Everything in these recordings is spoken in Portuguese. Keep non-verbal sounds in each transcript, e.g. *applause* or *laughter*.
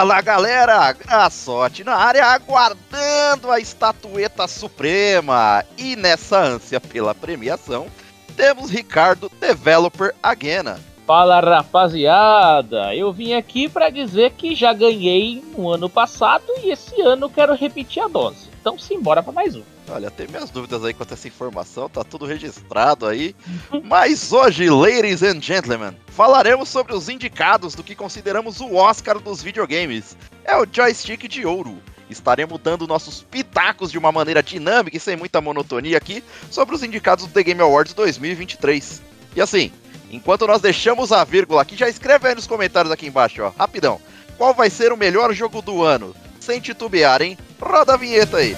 Fala galera, Graçote na área aguardando a estatueta suprema e nessa ânsia pela premiação temos Ricardo Developer Aguena. Fala rapaziada, eu vim aqui para dizer que já ganhei no ano passado e esse ano quero repetir a dose. Então simbora para mais um. Olha, tem minhas dúvidas aí quanto a essa informação, tá tudo registrado aí. *laughs* Mas hoje, ladies and gentlemen, falaremos sobre os indicados do que consideramos o Oscar dos videogames. É o joystick de ouro. Estaremos dando nossos pitacos de uma maneira dinâmica e sem muita monotonia aqui sobre os indicados do The Game Awards 2023. E assim, enquanto nós deixamos a vírgula aqui, já escreve aí nos comentários aqui embaixo, ó, rapidão. Qual vai ser o melhor jogo do ano? Sem titubear, hein? Roda a vinheta aí.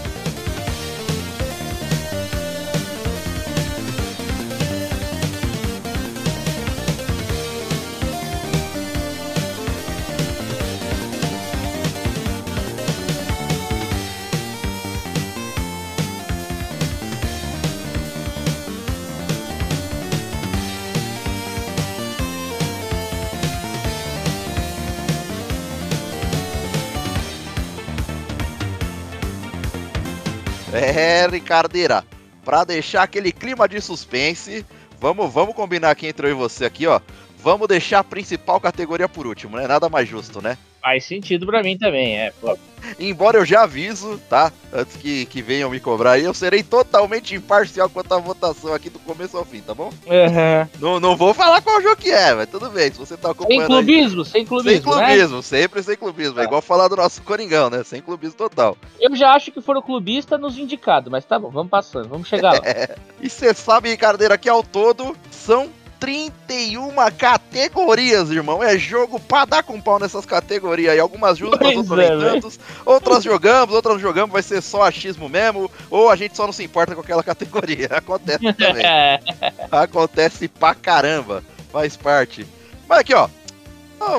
É, Ricardeira, pra deixar aquele clima de suspense, vamos, vamos combinar aqui entre eu e você aqui, ó. Vamos deixar a principal categoria por último, né? Nada mais justo, né? Faz sentido para mim também, é. Pô. Embora eu já aviso, tá? Antes que, que venham me cobrar aí, eu serei totalmente imparcial quanto à votação aqui do começo ao fim, tá bom? Uhum. Não, não vou falar qual jogo que é, mas tudo bem. Se você tá acompanhando. Sem clubismo, aí, sem clubismo. Sem clubismo, né? sempre sem clubismo. É igual falar do nosso Coringão, né? Sem clubismo total. Eu já acho que foram clubistas nos indicados, mas tá bom, vamos passando, vamos chegar lá. É. *laughs* E você sabe, Ricardeira, que ao todo são 31 categorias, irmão. É jogo pra dar com pau nessas categorias aí. Algumas justas, outras nem é, tantos. Outras jogamos, outras não jogamos, vai ser só achismo mesmo. Ou a gente só não se importa com aquela *laughs* categoria. Acontece também. *laughs* Acontece pra caramba. Faz parte. Mas aqui, ó.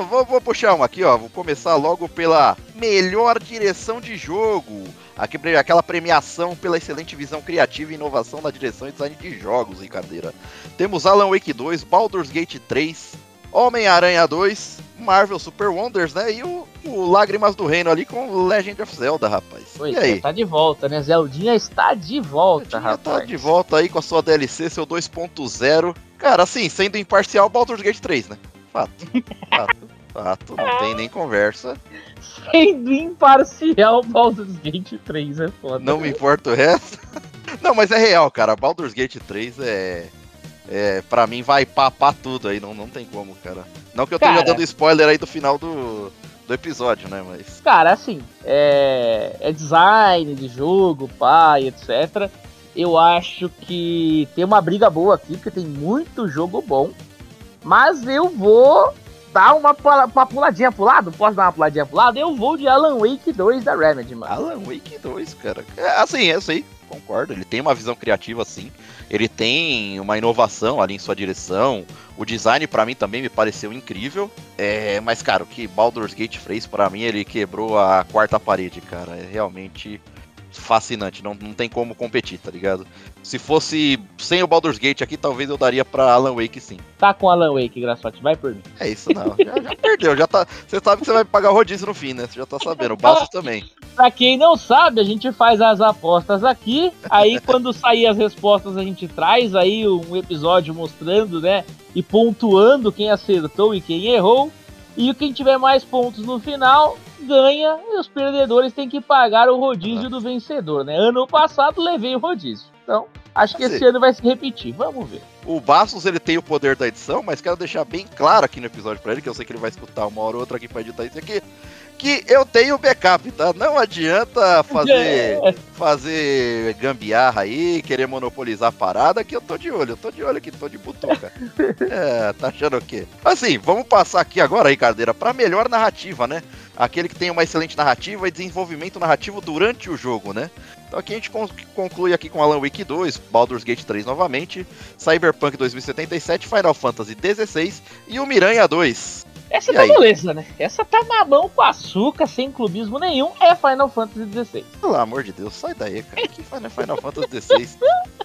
Vou, vou puxar uma aqui, ó. Vou começar logo pela melhor direção de jogo aquela premiação pela excelente visão criativa e inovação na direção e design de jogos, Ricardeira. Temos Alan Wake 2, Baldur's Gate 3, Homem-Aranha 2, Marvel Super Wonders, né? E o, o, Lágrimas do Reino ali com Legend of Zelda, rapaz. Pois e aí? É, tá de volta, né? Zeldinha está de volta, Zeldinha rapaz. tá de volta aí com a sua DLC, seu 2.0. Cara, assim, sendo imparcial, Baldur's Gate 3, né? Fato. *laughs* Fato. Fato. Não tem nem conversa sendo imparcial, Baldur's Gate 3 é foda. Não me importa o resto. *laughs* Não, mas é real, cara. Baldur's Gate 3 é. É, pra mim vai papar tudo aí, não, não tem como, cara. Não que eu esteja dando spoiler aí do final do, do episódio, né? Mas. Cara, assim, é, é design de jogo, pai, etc. Eu acho que tem uma briga boa aqui, porque tem muito jogo bom. Mas eu vou dar uma, uma puladinha pro lado, posso dar uma puladinha pro lado? Eu vou de Alan Wake 2 da Remedy, mano. Alan Wake 2, cara. É, assim, eu sei, concordo. Ele tem uma visão criativa, assim. Ele tem uma inovação ali em sua direção. O design, para mim, também me pareceu incrível. É, mas, cara, o que Baldur's Gate fez, para mim, ele quebrou a quarta parede, cara. É realmente fascinante, não, não tem como competir, tá ligado? Se fosse sem o Baldur's Gate aqui, talvez eu daria pra Alan Wake sim. Tá com Alan Wake, Graçote, vai por mim. É isso não, já, já, *laughs* perdeu, já tá. Você sabe que você vai pagar o rodízio no fim, né? Você já tá sabendo, o Bastos também. Pra quem não sabe, a gente faz as apostas aqui, aí *laughs* quando sair as respostas a gente traz aí um episódio mostrando, né? E pontuando quem acertou e quem errou. E quem tiver mais pontos no final ganha e os perdedores têm que pagar o rodízio do vencedor, né? Ano passado levei o rodízio. Então, acho que assim, esse ano vai se repetir. Vamos ver. O Bastos ele tem o poder da edição, mas quero deixar bem claro aqui no episódio para ele, que eu sei que ele vai escutar uma hora ou outra aqui para editar isso aqui, que eu tenho backup, tá? Não adianta fazer é. fazer gambiarra aí, querer monopolizar a parada, que eu tô de olho, eu tô de olho aqui, tô de butuca. *laughs* é, tá achando o quê? Assim, vamos passar aqui agora, Ricardeira, pra melhor narrativa, né? Aquele que tem uma excelente narrativa e desenvolvimento narrativo durante o jogo, né? Então aqui a gente conclui aqui com Alan Wake 2, Baldur's Gate 3 novamente, Cyberpunk 2077, Final Fantasy 16 e o Miranha 2. Essa e tá aí? beleza, né? Essa tá mamão com açúcar, sem clubismo nenhum, é Final Fantasy XVI. Pelo amor de Deus, sai daí, cara. Que Final, Final Fantasy XVI?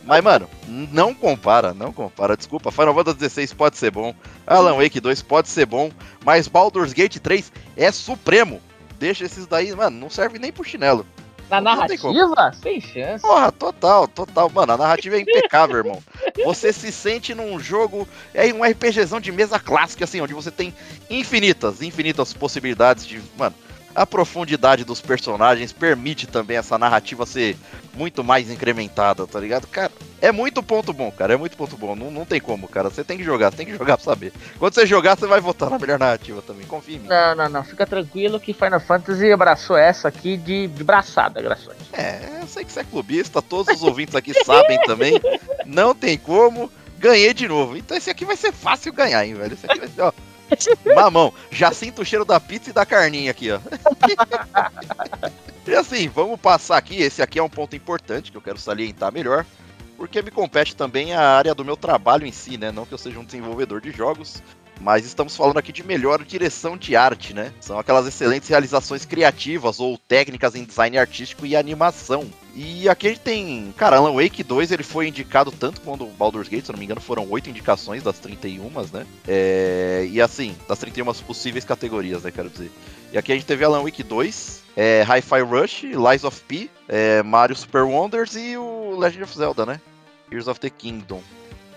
Mas, mano, não compara, não compara. Desculpa, Final Fantasy XVI pode ser bom, Alan Wake 2 pode ser bom, mas Baldur's Gate 3 é supremo. Deixa esses daí, mano, não serve nem pro chinelo. Na narrativa? Sem chance. Porra, total, total. Mano, a narrativa é impecável, irmão. Você se sente num jogo. É um RPGzão de mesa clássica, assim, onde você tem infinitas, infinitas possibilidades de. Mano, a profundidade dos personagens permite também essa narrativa ser muito mais incrementada, tá ligado? Cara, é muito ponto bom, cara. É muito ponto bom. Não, não tem como, cara. Você tem que jogar, você tem que jogar pra saber. Quando você jogar, você vai votar na melhor narrativa também. Confia em mim. Não, não, não. Fica tranquilo que Final Fantasy abraçou essa aqui de, de braçada, graças É, eu sei que você é clubista, todos os ouvintes aqui sabem também. Não tem como. Ganhei de novo. Então esse aqui vai ser fácil ganhar, hein, velho. Esse aqui vai ser, ó. *laughs* Mamão, já sinto o cheiro da pizza e da carninha aqui, ó. *laughs* e assim, vamos passar aqui. Esse aqui é um ponto importante que eu quero salientar melhor. Porque me compete também a área do meu trabalho em si, né? Não que eu seja um desenvolvedor de jogos, mas estamos falando aqui de melhor direção de arte, né? São aquelas excelentes realizações criativas ou técnicas em design artístico e animação. E aqui a gente tem, cara, Alan Wake 2, ele foi indicado tanto quando o Baldur's Gate, se não me engano, foram oito indicações das 31, né? É, e assim, das 31 possíveis categorias, né, quero dizer. E aqui a gente teve Alan Wake 2, é, Hi-Fi Rush, Lies of P, é, Mario Super Wonders e o Legend of Zelda, né? Tears of the Kingdom.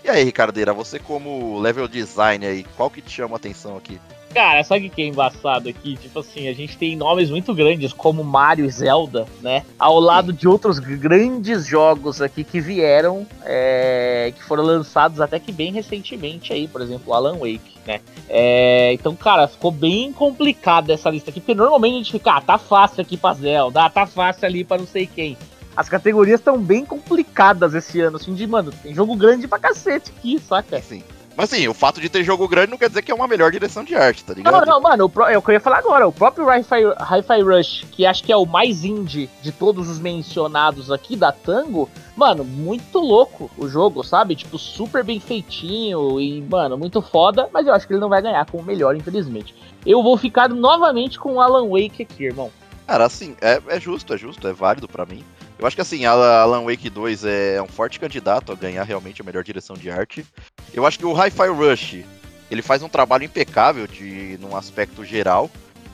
E aí, Ricardeira, você como level design aí, qual que te chama a atenção aqui? Cara, sabe o que é embaçado aqui? Tipo assim, a gente tem nomes muito grandes como Mario e Zelda, né? Ao lado de outros grandes jogos aqui que vieram, é, que foram lançados até que bem recentemente aí, por exemplo, Alan Wake, né? É, então, cara, ficou bem complicada essa lista aqui, porque normalmente a gente fica, ah, tá fácil aqui pra Zelda, ah, tá fácil ali pra não sei quem as categorias estão bem complicadas esse ano, assim, de, mano, tem jogo grande pra cacete aqui, saca? Sim. Mas sim, o fato de ter jogo grande não quer dizer que é uma melhor direção de arte, tá ligado? Não, não, mano, é o que eu ia falar agora. O próprio Hi-Fi Hi Rush, que acho que é o mais indie de todos os mencionados aqui da Tango, mano, muito louco o jogo, sabe? Tipo, super bem feitinho e, mano, muito foda, mas eu acho que ele não vai ganhar como melhor, infelizmente. Eu vou ficar novamente com o Alan Wake aqui, irmão. Cara, assim, é, é justo, é justo, é válido para mim. Eu acho que assim, Alan Wake 2 é um forte candidato a ganhar realmente a melhor direção de arte. Eu acho que o Hi-Fi Rush, ele faz um trabalho impecável de num aspecto geral,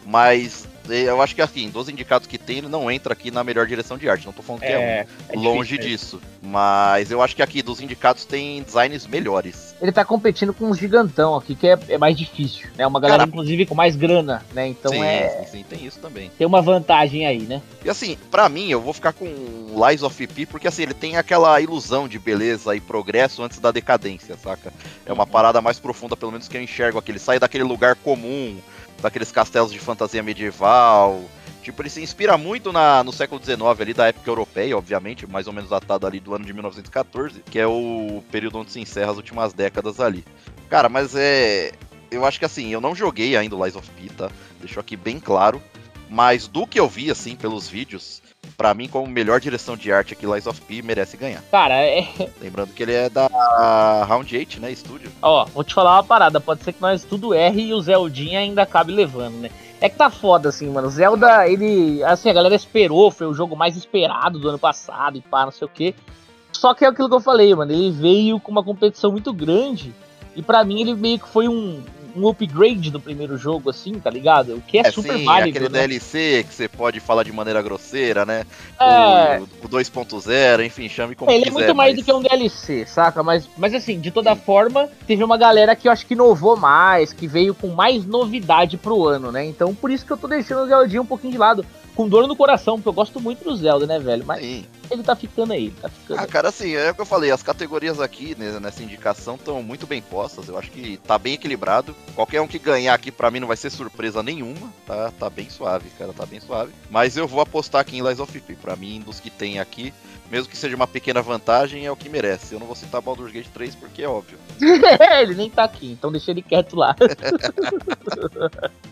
mas eu acho que assim, dos indicados que tem, ele não entra aqui na melhor direção de arte. Não tô falando que é, é, um, é longe difícil, disso. Mas eu acho que aqui dos indicados tem designs melhores. Ele tá competindo com um gigantão aqui, que é, é mais difícil, né? Uma galera, Cara, inclusive, com mais grana, né? Então sim, é. Sim, sim, tem isso também. Tem uma vantagem aí, né? E assim, para mim, eu vou ficar com Lies of P, porque assim, ele tem aquela ilusão de beleza e progresso antes da decadência, saca? É uma parada mais profunda, pelo menos que eu enxergo aqui. Ele sai daquele lugar comum daqueles castelos de fantasia medieval. Tipo, ele se inspira muito na, no século XIX ali, da época europeia, obviamente, mais ou menos datado ali do ano de 1914, que é o período onde se encerra as últimas décadas ali. Cara, mas é. Eu acho que assim, eu não joguei ainda o Lies of P, tá? Deixou aqui bem claro. Mas do que eu vi, assim, pelos vídeos, para mim, como melhor direção de arte aqui, Lies of P merece ganhar. Cara, é. Lembrando que ele é da Round 8, né? Estúdio. Ó, vou te falar uma parada. Pode ser que nós tudo erre e o Zeldinha ainda acabe levando, né? É que tá foda, assim, mano. Zelda, ele. Assim, a galera esperou, foi o jogo mais esperado do ano passado e pá, não sei o quê. Só que é aquilo que eu falei, mano. Ele veio com uma competição muito grande. E para mim ele meio que foi um, um upgrade do primeiro jogo, assim, tá ligado? O que é, é super sim, válido. aquele né? DLC que você pode falar de maneira grosseira, né? É... O, o 2.0, enfim, chame como é, Ele quiser, é muito mais do que um DLC, saca? Mas, mas assim, de toda forma, teve uma galera que eu acho que inovou mais, que veio com mais novidade pro ano, né? Então por isso que eu tô deixando o Zeldinha um pouquinho de lado com dor no coração, porque eu gosto muito do Zelda, né, velho? Mas Sim. ele tá ficando aí, tá ficando. Ah, cara, assim, é o que eu falei, as categorias aqui né, nessa indicação estão muito bem postas. Eu acho que tá bem equilibrado. Qualquer um que ganhar aqui para mim não vai ser surpresa nenhuma, tá? Tá bem suave, cara, tá bem suave. Mas eu vou apostar aqui em Lies of P. Pra mim, dos que tem aqui, mesmo que seja uma pequena vantagem, é o que merece. Eu não vou citar Baldur's Gate 3 porque é óbvio. *laughs* ele nem tá aqui, então deixa ele quieto lá. *laughs*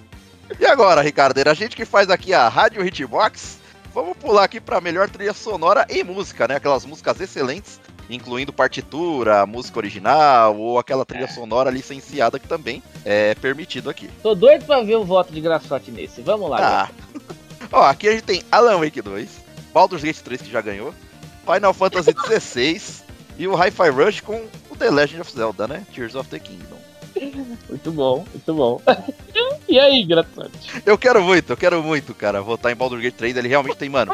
E agora, Ricardo, a gente que faz aqui a Rádio Hitbox, vamos pular aqui para melhor trilha sonora e música, né? Aquelas músicas excelentes incluindo partitura, música original ou aquela trilha sonora licenciada que também é permitido aqui. Tô doido pra ver o voto de Graçote nesse. Vamos lá. Ah. *laughs* Ó, aqui a gente tem Alan Wake 2, Baldur's Gate 3 que já ganhou, Final Fantasy *laughs* XVI e o Hi-Fi Rush com o The Legend of Zelda, né? Tears of the Kingdom. Muito bom, muito bom. *laughs* e aí, Graçote? Eu quero muito, eu quero muito, cara, votar em Baldur's Gate 3. Ele realmente tem, mano,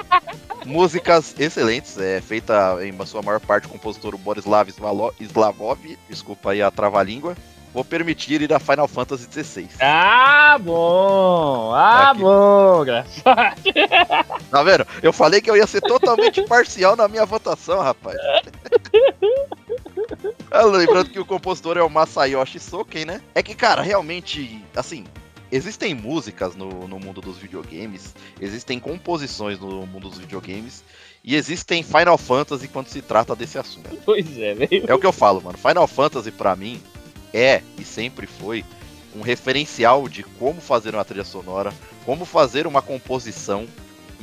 músicas excelentes. É feita em sua maior parte com o compositor Borislav Slavov. Desculpa aí a trava-língua. Vou permitir ir a Final Fantasy XVI. Ah, bom! Ah, Aqui. bom, Graçote. *laughs* Tá vendo? Eu falei que eu ia ser totalmente *laughs* parcial na minha votação, rapaz. *laughs* Ah, lembrando que o compositor é o Masayoshi Soken, né? É que, cara, realmente, assim, existem músicas no, no mundo dos videogames, existem composições no mundo dos videogames, e existem Final Fantasy quando se trata desse assunto. *laughs* Pois é, velho. É o que eu falo, mano. Final Fantasy, para mim, é e sempre foi um referencial de como fazer uma trilha sonora, como fazer uma composição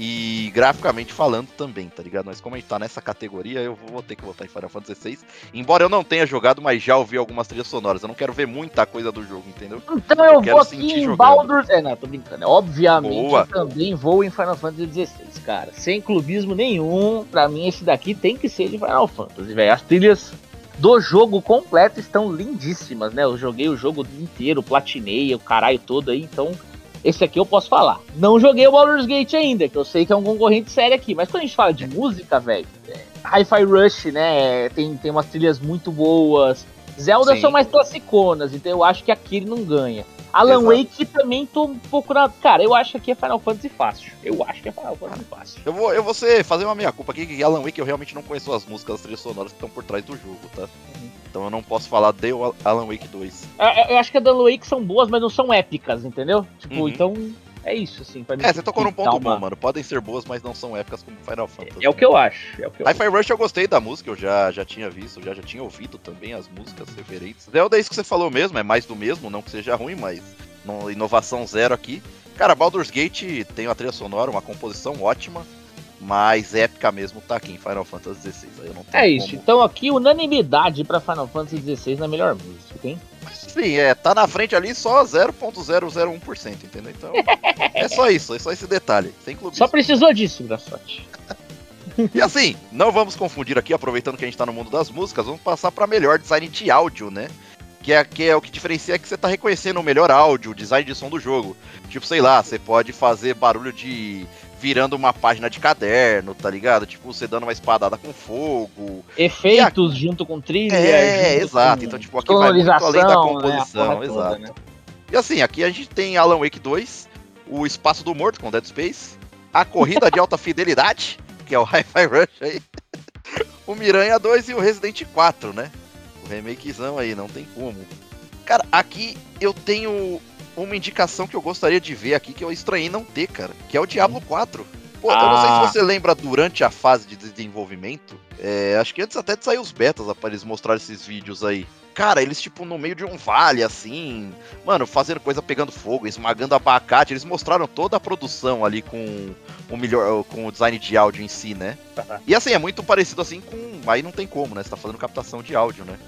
e graficamente falando também, tá ligado? Mas como a gente tá nessa categoria, eu vou ter que votar em Final Fantasy VI. Embora eu não tenha jogado, mas já ouvi algumas trilhas sonoras. Eu não quero ver muita coisa do jogo, entendeu? Então eu, eu vou aqui em Baldur's... É, não, tô brincando. Obviamente Boa. eu também vou em Final Fantasy XVI, cara. Sem clubismo nenhum. Pra mim esse daqui tem que ser de Final Fantasy, velho. As trilhas do jogo completo estão lindíssimas, né? Eu joguei o jogo inteiro, platinei o caralho todo aí, então esse aqui eu posso falar. Não joguei o Baldur's Gate ainda, que eu sei que é um concorrente sério aqui. Mas quando a gente fala de música, velho, é, Hi-Fi Rush, né? Tem, tem umas trilhas muito boas. Zelda Sim. são mais classiconas, então eu acho que aqui ele não ganha. Alan Exato. Wake também tô um pouco na. Cara, eu acho que é Final Fantasy fácil. Eu acho que é Final Fantasy fácil. Eu vou, eu vou ser, fazer uma meia culpa aqui, que Alan Wake eu realmente não conheço as músicas, as trilhas sonoras que estão por trás do jogo, tá? Uhum. Então eu não posso falar de Alan Wake 2. Eu, eu acho que as Alan Wake são boas, mas não são épicas, entendeu? Tipo, uhum. então é isso, assim. Pra mim, é, você tocou num ponto bom, mano. Podem ser boas, mas não são épicas como Final Fantasy. É, é o que eu acho. É Hi-Fi Rush eu gostei da música, eu já, já tinha visto, já, já tinha ouvido também as músicas referentes. Zelda é isso que você falou mesmo, é mais do mesmo, não que seja ruim, mas inovação zero aqui. Cara, Baldur's Gate tem uma trilha sonora, uma composição ótima mais épica mesmo tá aqui em Final Fantasy XVI. Aí eu não é isso, como... então aqui unanimidade para Final Fantasy XVI na melhor música, hein? Sim, é, tá na frente ali só 0.001%, entendeu? Então, é só isso, é só esse detalhe, sem clubismo. Só precisou disso, sorte. *laughs* e assim, não vamos confundir aqui, aproveitando que a gente tá no mundo das músicas, vamos passar para melhor design de áudio, né? Que é, que é o que diferencia é que você tá reconhecendo o melhor áudio, o design de som do jogo. Tipo, sei lá, você pode fazer barulho de virando uma página de caderno, tá ligado? Tipo, você dando uma espadada com fogo. Efeitos junto com trilha. É, exato. Então, tipo, aqui vai muito além da composição, né? exato. Toda, né? E assim, aqui a gente tem Alan Wake 2, o Espaço do Morto com Dead Space, a Corrida de Alta Fidelidade, *laughs* que é o Hi-Fi Rush aí, o Miranha 2 e o Resident 4, né? O remakezão aí, não tem como. Cara, aqui eu tenho uma indicação que eu gostaria de ver aqui que eu estranhei não ter, cara, que é o Diablo 4. Pô, ah. eu não sei se ah. você lembra durante a fase de desenvolvimento, é, acho que antes até de sair os betas para eles mostrarem esses vídeos aí. Cara, eles, tipo, no meio de um vale, assim, mano, fazendo coisa pegando fogo, esmagando abacate. Eles mostraram toda a produção ali com o melhor, com o design de áudio em si, né? E assim, é muito parecido assim com. Aí não tem como, né? Você tá fazendo captação de áudio, né?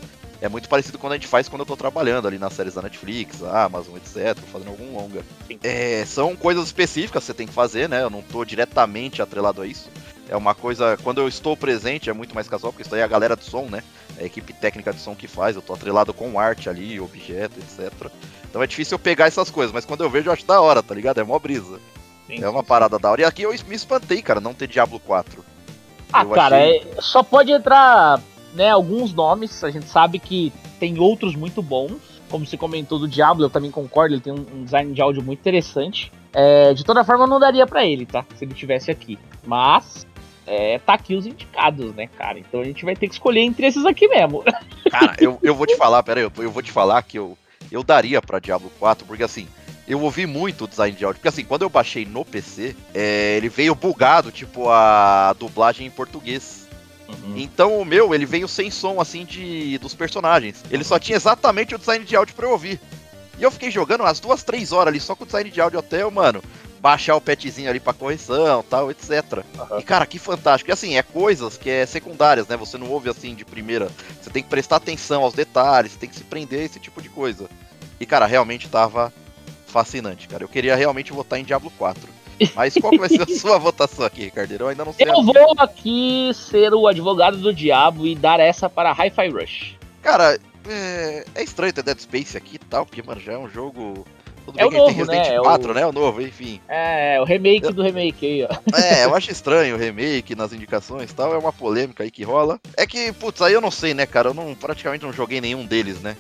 É muito parecido com quando a gente faz quando eu tô trabalhando ali nas séries da Netflix, Amazon, etc, fazendo algum longa. É, são coisas específicas que você tem que fazer, né? Eu não tô diretamente atrelado a isso. É uma coisa, quando eu estou presente é muito mais casual, porque isso aí é a galera de som, né? É a equipe técnica de som que faz, eu tô atrelado com arte ali, objeto, etc. Então é difícil eu pegar essas coisas, mas quando eu vejo eu acho da hora, tá ligado? É mó brisa. Sim, é uma parada da hora. E aqui eu me espantei, cara, não ter Diablo 4. Ah, eu cara, achei... é, só pode entrar né, alguns nomes, a gente sabe que tem outros muito bons, como você comentou do Diablo, eu também concordo, ele tem um, um design de áudio muito interessante. É, de toda forma, eu não daria para ele, tá? Se ele tivesse aqui. Mas, é, tá aqui os indicados, né, cara? Então a gente vai ter que escolher entre esses aqui mesmo. *laughs* Cara, eu, eu vou te falar, peraí, eu, eu vou te falar que eu, eu daria para Diablo 4, porque assim, eu ouvi muito o design de áudio. Porque assim, quando eu baixei no PC, é, ele veio bugado, tipo, a dublagem em português. Uhum. Então o meu, ele veio sem som, assim, de dos personagens. Ele só tinha exatamente o design de áudio pra eu ouvir. E eu fiquei jogando umas duas, três horas ali só com o design de áudio até, mano, baixar o petzinho ali pra correção, tal, etc. Uhum. E cara, que fantástico. E assim, é coisas que é secundárias, né? Você não ouve assim de primeira. Você tem que prestar atenção aos detalhes, você tem que se prender a esse tipo de coisa. E cara, realmente tava fascinante, cara. Eu queria realmente votar em Diablo 4. Mas qual vai ser a *laughs* sua votação aqui, Ricardo? Eu ainda não sei. Eu vou aqui ser o advogado do diabo e dar essa para Hi-Fi Rush. Cara, é, é estranho ter Dead Space aqui e tal, porque, mano, já é um jogo tudo é bem o novo, tem Resident né? 4, é o... né? O novo, enfim. É, o remake eu... do remake aí, ó. *laughs* É, eu acho estranho o remake nas indicações e tal. É uma polêmica aí que rola. É que, putz, aí eu não sei, né, cara? Eu não, praticamente não joguei nenhum deles, né?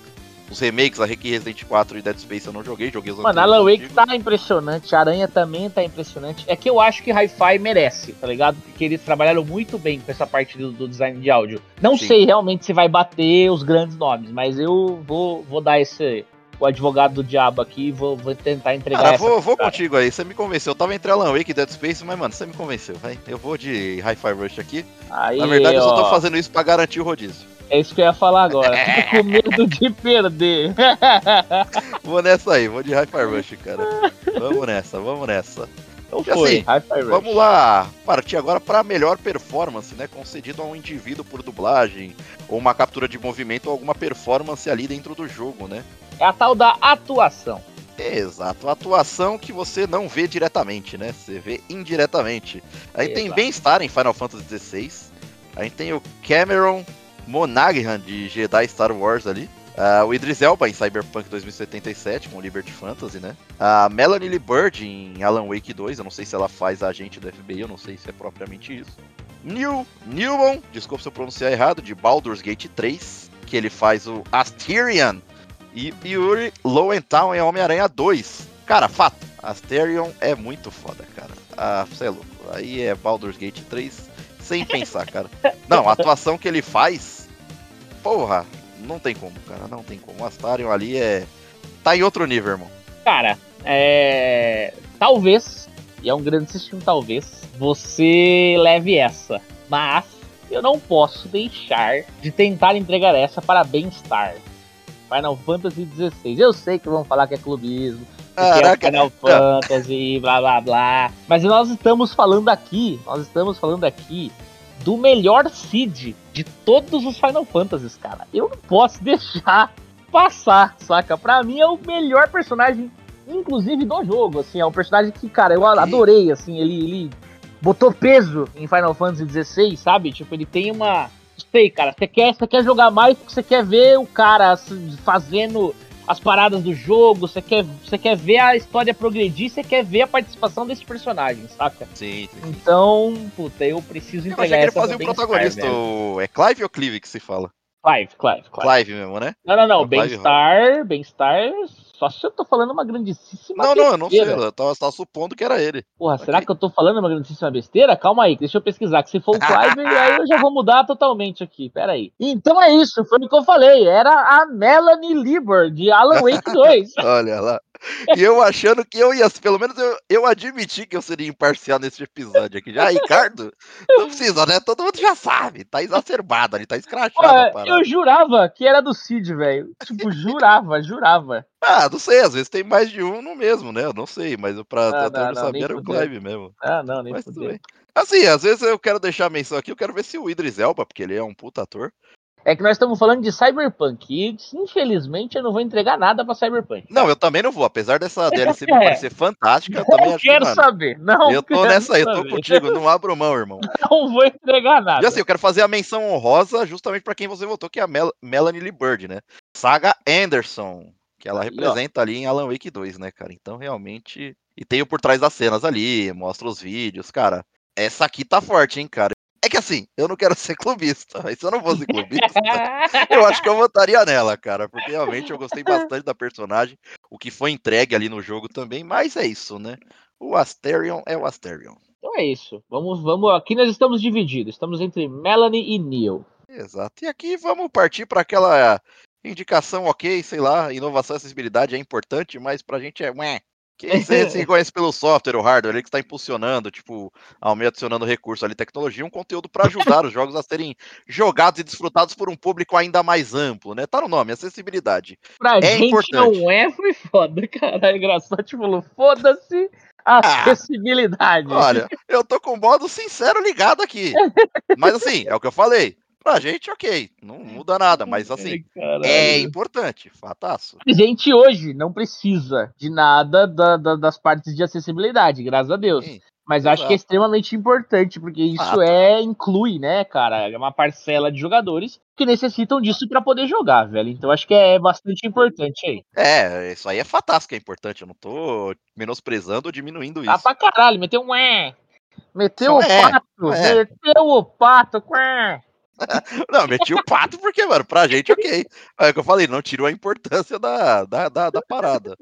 Os remakes, a Resident 4 e Dead Space eu não joguei, joguei os Mano, Alan Wake tá impressionante, Aranha também tá impressionante. É que eu acho que Hi-Fi merece, tá ligado? Porque eles trabalharam muito bem com essa parte do, do design de áudio. Não Sim. sei realmente se vai bater os grandes nomes, mas eu vou, vou dar esse, o advogado do diabo aqui e vou, vou tentar entregar Cara, vou, vou contigo aí, você me convenceu. Eu tava entre Alan Wake e Dead Space, mas, mano, você me convenceu, vai. Eu vou de Hi-Fi Rush aqui. Aí, Na verdade, ó. eu só tô fazendo isso pra garantir o rodízio. É isso que eu ia falar agora. *laughs* Fico com medo de perder. *laughs* vou nessa aí, vou de Hi-Fi Rush, cara. Vamos nessa, vamos nessa. Então foi, assim, vamos lá partir agora para a melhor performance, né? Concedido a um indivíduo por dublagem, ou uma captura de movimento, ou alguma performance ali dentro do jogo, né? É a tal da atuação. Exato, atuação que você não vê diretamente, né? Você vê indiretamente. Aí Exato. tem bem-estar em Final Fantasy XVI. Aí tem o Cameron Monaghan de Jedi Star Wars ali. Uh, o Idris Elba em Cyberpunk 2077 com Liberty Fantasy, né? A Melanie Lee Bird em Alan Wake 2, eu não sei se ela faz agente do FBI, eu não sei se é propriamente isso. Neil Newman, desculpa se eu pronunciar errado, de Baldur's Gate 3, que ele faz o Asterion. E Yuri Lowenthal em Homem-Aranha 2. Cara, fato, Asterion é muito foda, cara. Ah, você é louco. Aí é Baldur's Gate 3 sem pensar, cara. Não, a atuação que ele faz, porra, não tem como, cara, não tem como. O Astarion ali é. Tá em outro nível, irmão. Cara, é. Talvez, e é um grandíssimo talvez, você leve essa. Mas eu não posso deixar de tentar entregar essa para Bem-Estar. Final Fantasy XVI. Eu sei que vão falar que é clubismo, Caraca, é Final Fantasy, blá blá blá. Mas nós estamos falando aqui, nós estamos falando aqui do melhor seed de todos os Final Fantasies, cara. Eu não posso *laughs* deixar passar, saca? Pra mim é o melhor personagem, inclusive do jogo, assim, é um personagem que, cara, eu adorei, assim, ele, ele botou peso em Final Fantasy XVI, sabe? Tipo, ele tem uma... Sei, cara, você quer, você quer jogar mais porque você quer ver o cara fazendo as paradas do jogo, você quer, você quer ver a história progredir, você quer ver a participação desse personagem, saca? Sim, sim. Então, puta, eu preciso entregar eu que ele fazia o protagonista, o... é Clive ou Clive que se fala? Clive, Clive, Clive. Clive mesmo, né? Não, não, não, é Bem-Estar, Bem-Estar só se eu tô falando uma grandíssima não, besteira. Não, não, eu não sei. Eu tava, tava supondo que era ele. Porra, okay. será que eu tô falando uma grandíssima besteira? Calma aí, deixa eu pesquisar. Que se for o Clive, *laughs* aí eu já vou mudar totalmente aqui. Pera aí. Então é isso, foi o que eu falei. Era a Melanie Lieber, de Alan Wake *laughs* 2. Olha lá. E eu achando que eu ia, pelo menos eu, eu admiti que eu seria imparcial nesse episódio aqui. Já, Ricardo, *laughs* não precisa, né? Todo mundo já sabe. Tá exacerbado ali, tá escrachado. eu jurava que era do Cid, velho. Tipo, jurava, jurava. Ah, não sei, às vezes tem mais de um no mesmo, né? Eu não sei, mas pra ah, até não, saber era o Clive mesmo. Ah, não, nem mas tudo bem. Assim, às vezes eu quero deixar a menção aqui, eu quero ver se o Idris Elba, porque ele é um puta ator, é que nós estamos falando de Cyberpunk e, infelizmente, eu não vou entregar nada pra Cyberpunk. Não, eu também não vou. Apesar dessa *laughs* DLC me parecer fantástica, eu também não acho quero que, mano, saber. Não eu tô nessa aí, eu tô contigo. Não *laughs* abro mão, irmão. Não vou entregar nada. E assim, eu quero fazer a menção honrosa justamente para quem você votou, que é a Mel Melanie Lee Bird, né? Saga Anderson, que ela representa ali em Alan Wake 2, né, cara? Então, realmente... E tem o por trás das cenas ali, mostra os vídeos, cara. Essa aqui tá forte, hein, cara. É que assim, eu não quero *laughs* ser clubista, mas se eu não fosse clubista, *laughs* eu acho que eu votaria nela, cara, porque realmente eu gostei bastante da personagem, o que foi entregue ali no jogo também, mas é isso, né? O Asterion é o Asterion. Então é isso. Vamos, vamos. Aqui nós estamos divididos. Estamos entre Melanie e Neil. Exato. E aqui vamos partir para aquela indicação, ok, sei lá, inovação e acessibilidade é importante, mas pra gente é. Ué, *laughs* que você se conhece pelo software, o hardware, ele que está impulsionando, tipo, ao meio adicionando recurso ali, tecnologia, um conteúdo para ajudar os jogos a serem jogados e desfrutados por um público ainda mais amplo, né? Tá no nome, acessibilidade. Pra é gente importante. não é, foi foda, cara. É engraçado, tipo, foda-se Acessibilidade. Ah, olha, eu tô com o modo sincero ligado aqui. *laughs* Mas assim, é o que eu falei. Pra gente, ok. Não muda nada, mas *laughs* assim, é importante. Fataço. A gente hoje não precisa de nada da- da- das partes de acessibilidade, graças a Deus. Sim, Mas acho que é extremamente importante, porque isso Fato. é inclui, né, cara, é uma parcela de jogadores que necessitam disso pra poder jogar, velho. Então acho que é bastante importante aí. É, isso aí é fantástico, que é importante. Eu não tô menosprezando ou diminuindo Tá isso. pra caralho, meteu um é. Meteu o é, pato, é. meteu o pato, quá. *laughs* Não, meti o pato porque, mano, pra gente, ok. É o que eu falei, não tirou a importância da, da, da, da parada.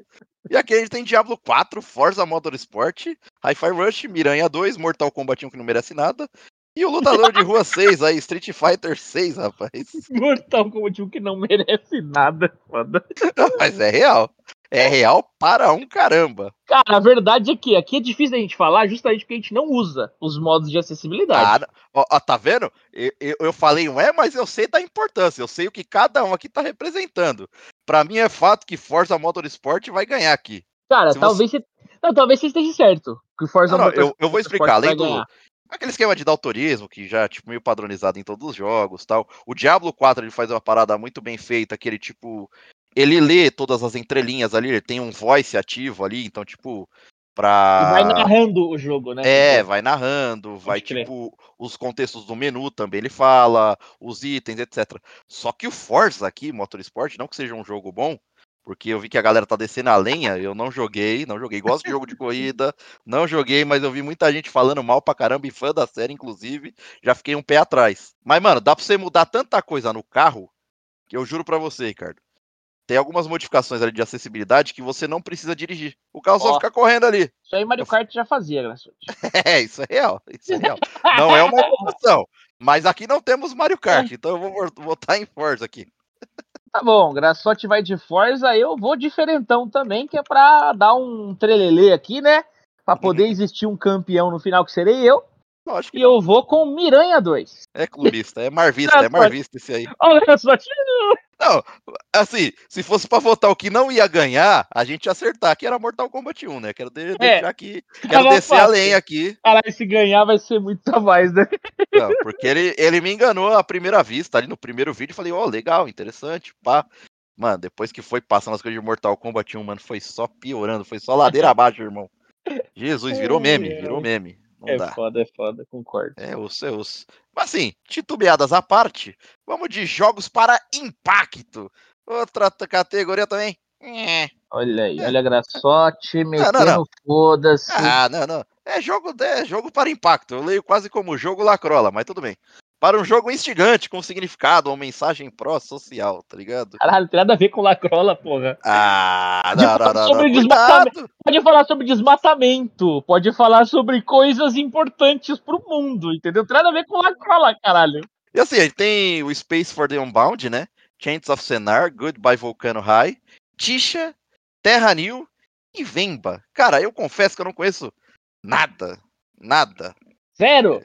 E aqui a gente tem Diablo 4, Forza Motorsport, Hi-Fi Rush, Miranha 2, Mortal Kombat 1 que não merece nada. E o Lutador de Rua *laughs* 6 aí, Street Fighter 6, rapaz. Mortal Kombat 1 que não merece nada, foda. *laughs* Mas é real. É real para um caramba. Cara, a verdade é que aqui é difícil a gente falar justamente porque a gente não usa os modos de acessibilidade. Ah, ó, ó, tá vendo? Eu, eu, eu falei um é, mas eu sei da importância. Eu sei o que cada um aqui tá representando. Pra mim é fato que Forza Motorsport vai ganhar aqui. Cara, se talvez você... Não, talvez você esteja certo. Que Forza Não, não, eu, eu vou explicar. Além do, ganhar. Aquele esquema de daltonismo, que já é tipo, meio padronizado em todos os jogos tal. O Diablo 4 ele faz uma parada muito bem feita, que ele, tipo. Ele lê todas as entrelinhas ali, ele tem um voice ativo ali, então, tipo. Pra. E vai narrando o jogo, né? É, vai narrando, vai crer. tipo, os contextos do menu também ele fala, os itens, etc. Só que o Forza aqui, Motorsport, não que seja um jogo bom, porque eu vi que a galera tá descendo a lenha, eu não joguei, não joguei, gosto de jogo de corrida, não joguei, mas eu vi muita gente falando mal pra caramba e fã da série, inclusive, já fiquei um pé atrás. Mas, mano, dá pra você mudar tanta coisa no carro, que eu juro pra você, Ricardo. Tem algumas modificações ali de acessibilidade que você não precisa dirigir. O carro só fica correndo ali. Isso aí Mario Kart já fazia, Graçote. *laughs* É, isso é real. Isso é real. Não é uma evolução. Mas aqui não temos Mario Kart, então eu vou vo- votar em Forza aqui. Tá bom, Graçote vai de Forza, eu vou diferentão também, que é pra dar um trelelê aqui, né? Pra poder existir um campeão no final, que serei eu. Lógico E eu vou com Miranha 2. é clubista, é marvista, é marvista esse aí. Ó, Graçote. Não, assim, se fosse pra votar o que não ia ganhar, a gente ia acertar que era Mortal Kombat 1, né? Quero de- deixar aqui, quero descer fácil. lenha aqui. Caralho, se ganhar vai ser muito a mais, né? Não, porque ele, ele me enganou à primeira vista, ali no primeiro vídeo, falei, ó, legal, interessante, pá. Mano, depois que foi passando as coisas de Mortal Kombat 1, mano, foi só piorando, foi só ladeira abaixo, irmão. Jesus, virou meme, *laughs* virou meme. Não É dá. foda, é foda, concordo. É osso, é osso. Mas assim, titubeadas à parte, vamos de jogos para impacto. Outra categoria também. É. Olha aí, olha a Graçote, metendo não. foda-se. Ah, não, não. É jogo, é jogo para impacto. Eu leio quase como jogo lacrola, mas tudo bem. Para um jogo instigante, com significado, uma mensagem pró-social, tá ligado? Caralho, tem nada a ver com Lacrola, porra. Ah, não, não, não, sobre desmatamento. Pode falar sobre desmatamento, pode falar sobre coisas importantes pro mundo, entendeu? Tem nada a ver com Lacrola, caralho. E assim, a gente tem o Space for the Unbound, né? Chants of Senar, Goodbye Volcano High, Tisha, Terra New e Vemba. Cara, eu confesso que eu não conheço nada. Nada. Zero.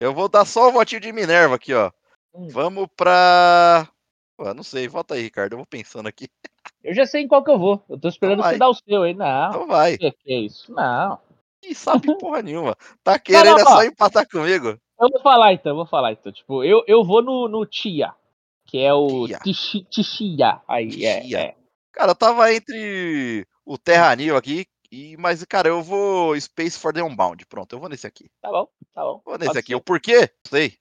Eu vou dar só o votinho de Minerva aqui, ó. Hum. Vamos pra. Pô, não sei, volta aí, Ricardo. Eu vou pensando aqui. *laughs* Eu já sei em qual que eu vou. Eu tô esperando Então você dar o seu aí. Não. Então vai. Que que é isso? Não. Ih, sabe porra nenhuma. Tá querendo não, é ó. só empatar comigo? Eu vou falar então, eu vou falar então. Tipo, eu, eu vou no, no Tia, que é o Tishia. Aí, é, é. Cara, eu tava entre o Terra New aqui, e... mas, cara, eu vou Space for the Unbound. Pronto, eu vou nesse aqui. Tá bom, tá bom. Vou nesse Pode aqui. ser. O porquê? Sei.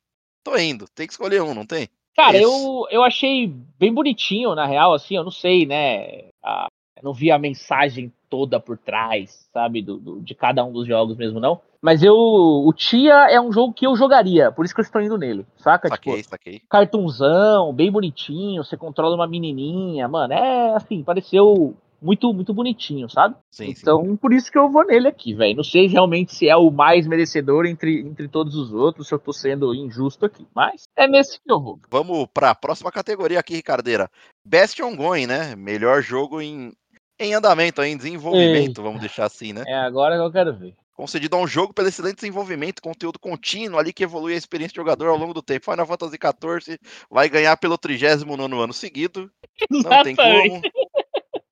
Tô indo. Tem que escolher um, não tem? Cara, Isso. eu, eu achei bem bonitinho, na real, assim, eu não sei, né? a- eu não vi a mensagem toda por trás, sabe? Do, do- de cada um dos jogos mesmo, não. Mas eu. O Tia é um jogo que eu jogaria, por isso que eu estou indo nele, saca? Saquei, Tipo, saquei. cartunzão, bem bonitinho, você controla uma menininha, mano, é assim, pareceu muito, muito bonitinho, sabe? Sim, sim. Então, por isso que eu vou nele aqui, velho. Não sei realmente se é o mais merecedor entre, entre todos os outros, se eu tô sendo injusto aqui. Mas é nesse que eu vou. Vamos pra próxima categoria aqui, Ricardeira. Best Ongoing, né? Melhor jogo em, em andamento, em desenvolvimento, vamos deixar assim, né? É agora que eu quero ver. Concedido a um jogo pelo excelente desenvolvimento, conteúdo contínuo ali que evolui a experiência do jogador ao longo do tempo. Final Fantasy XIV vai ganhar pelo 39 ano seguido. Não tem como.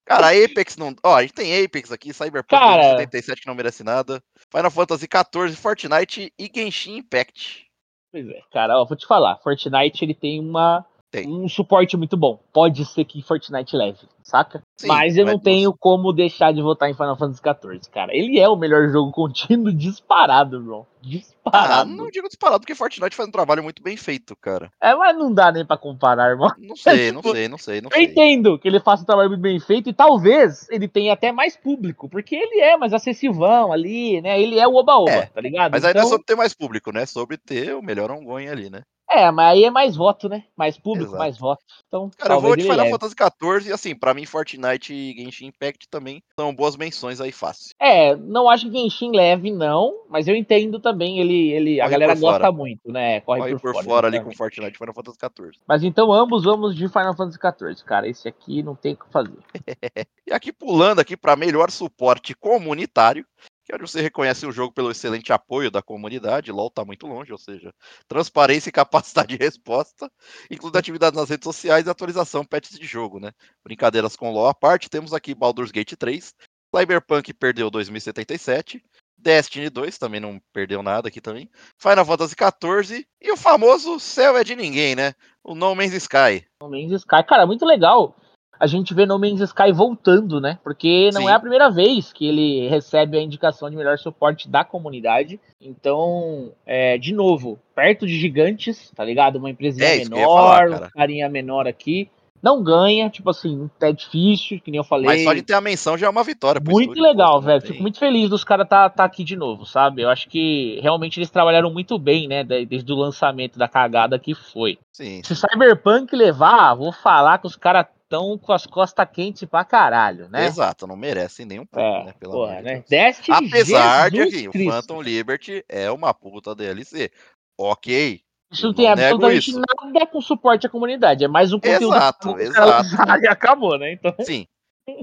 Cara, Apex não. Ó, a gente tem Apex aqui, Cyberpunk Cara... 77 que não merece nada. Final Fantasy XIV, Fortnite e Genshin Impact. Pois é, cara, ó, vou te falar. Fortnite ele tem uma Tem. um suporte muito bom. Pode ser que Fortnite leve, saca? Sim, Mas eu não tenho como deixar de votar em Final Fantasy XIV, cara. Ele é o melhor jogo contínuo *laughs* disparado, bro. Ah, Disparado. não digo disparado, porque Fortnite faz um trabalho muito bem feito, cara. É, mas não dá nem pra comparar, irmão. Não sei, *laughs* não sei, não sei, não Eu sei. entendo que ele faça um trabalho muito bem feito e talvez ele tenha até mais público, porque ele é mais acessivão ali, né? Ele é o oba-oba, É, tá ligado? Mas aí não é Então- sobre ter mais público, né? É sobre ter o melhor ongoing ali, né? É, mas aí é mais voto, né? Mais público, Exato. mais voto. Então, Cara, eu vou de Final. Fantasy XIV e assim, pra mim Fortnite e Genshin Impact também são boas menções aí fácil. É, não acho que Genshin leve, não, mas eu entendo também, ele, ele a galera gosta fora. muito, né? Corre, Corre por, por fora ali com. Fortnite e Final Fantasy XIV. Mas então ambos vamos de Final Fantasy XIV, cara. Esse aqui não tem o que fazer. *laughs* E aqui pulando aqui para melhor suporte comunitário, que é onde você reconhece o jogo pelo excelente apoio da comunidade, LoL tá muito longe, ou seja, transparência e capacidade de resposta, incluindo atividades nas redes sociais e atualização patches de jogo, né? Brincadeiras com LoL à parte, temos aqui Baldur's Gate 3, Cyberpunk perdeu 2077, Destiny 2 também não perdeu nada aqui também, Final Fantasy 14 e o famoso Céu é de Ninguém, né? O No Man's Sky. No Man's Sky, cara, muito legal a gente ver No Man's Sky voltando, né? Porque não Sim. é a primeira vez que ele recebe a indicação de melhor suporte da comunidade. Então, é, de novo, perto de gigantes, tá ligado? Uma empresinha É, menor, falar, um carinha menor aqui. Não ganha, tipo assim, é difícil, que nem eu falei. Mas só de ter a menção já é uma vitória. Muito estúdio, legal, velho. Fico muito feliz dos caras tá, tá aqui de novo, sabe? Eu acho que realmente eles trabalharam muito bem, né? de- Desde o lançamento da cagada que foi. Sim, Se Cyberpunk levar, vou falar que os caras tão com as costas quentes pra caralho, né? Exato, não merecem nem um pouco, É, né? Pelo porra, amor né? Destiny, Apesar de Jesus que o Cristo. Phantom Liberty é uma puta DLC. Ok. Isso não tem absolutamente isso. nada com suporte à comunidade. É mais um conteúdo Exato, exato. e acabou, né? Então, *laughs* Sim.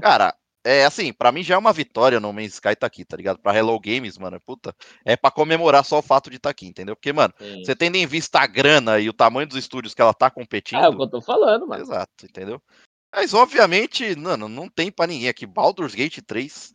Cara, é assim, pra mim já é uma vitória No Man's Sky tá aqui, tá ligado? Pra Hello Games, mano, puta, é pra comemorar só o fato de estar aqui, entendeu? Porque, mano, você tendo em vista a grana e o tamanho dos estúdios que ela tá competindo, é o que eu tô falando, mano. Exato, entendeu? Mas obviamente, mano, não tem pra ninguém aqui. Baldur's Gate 3,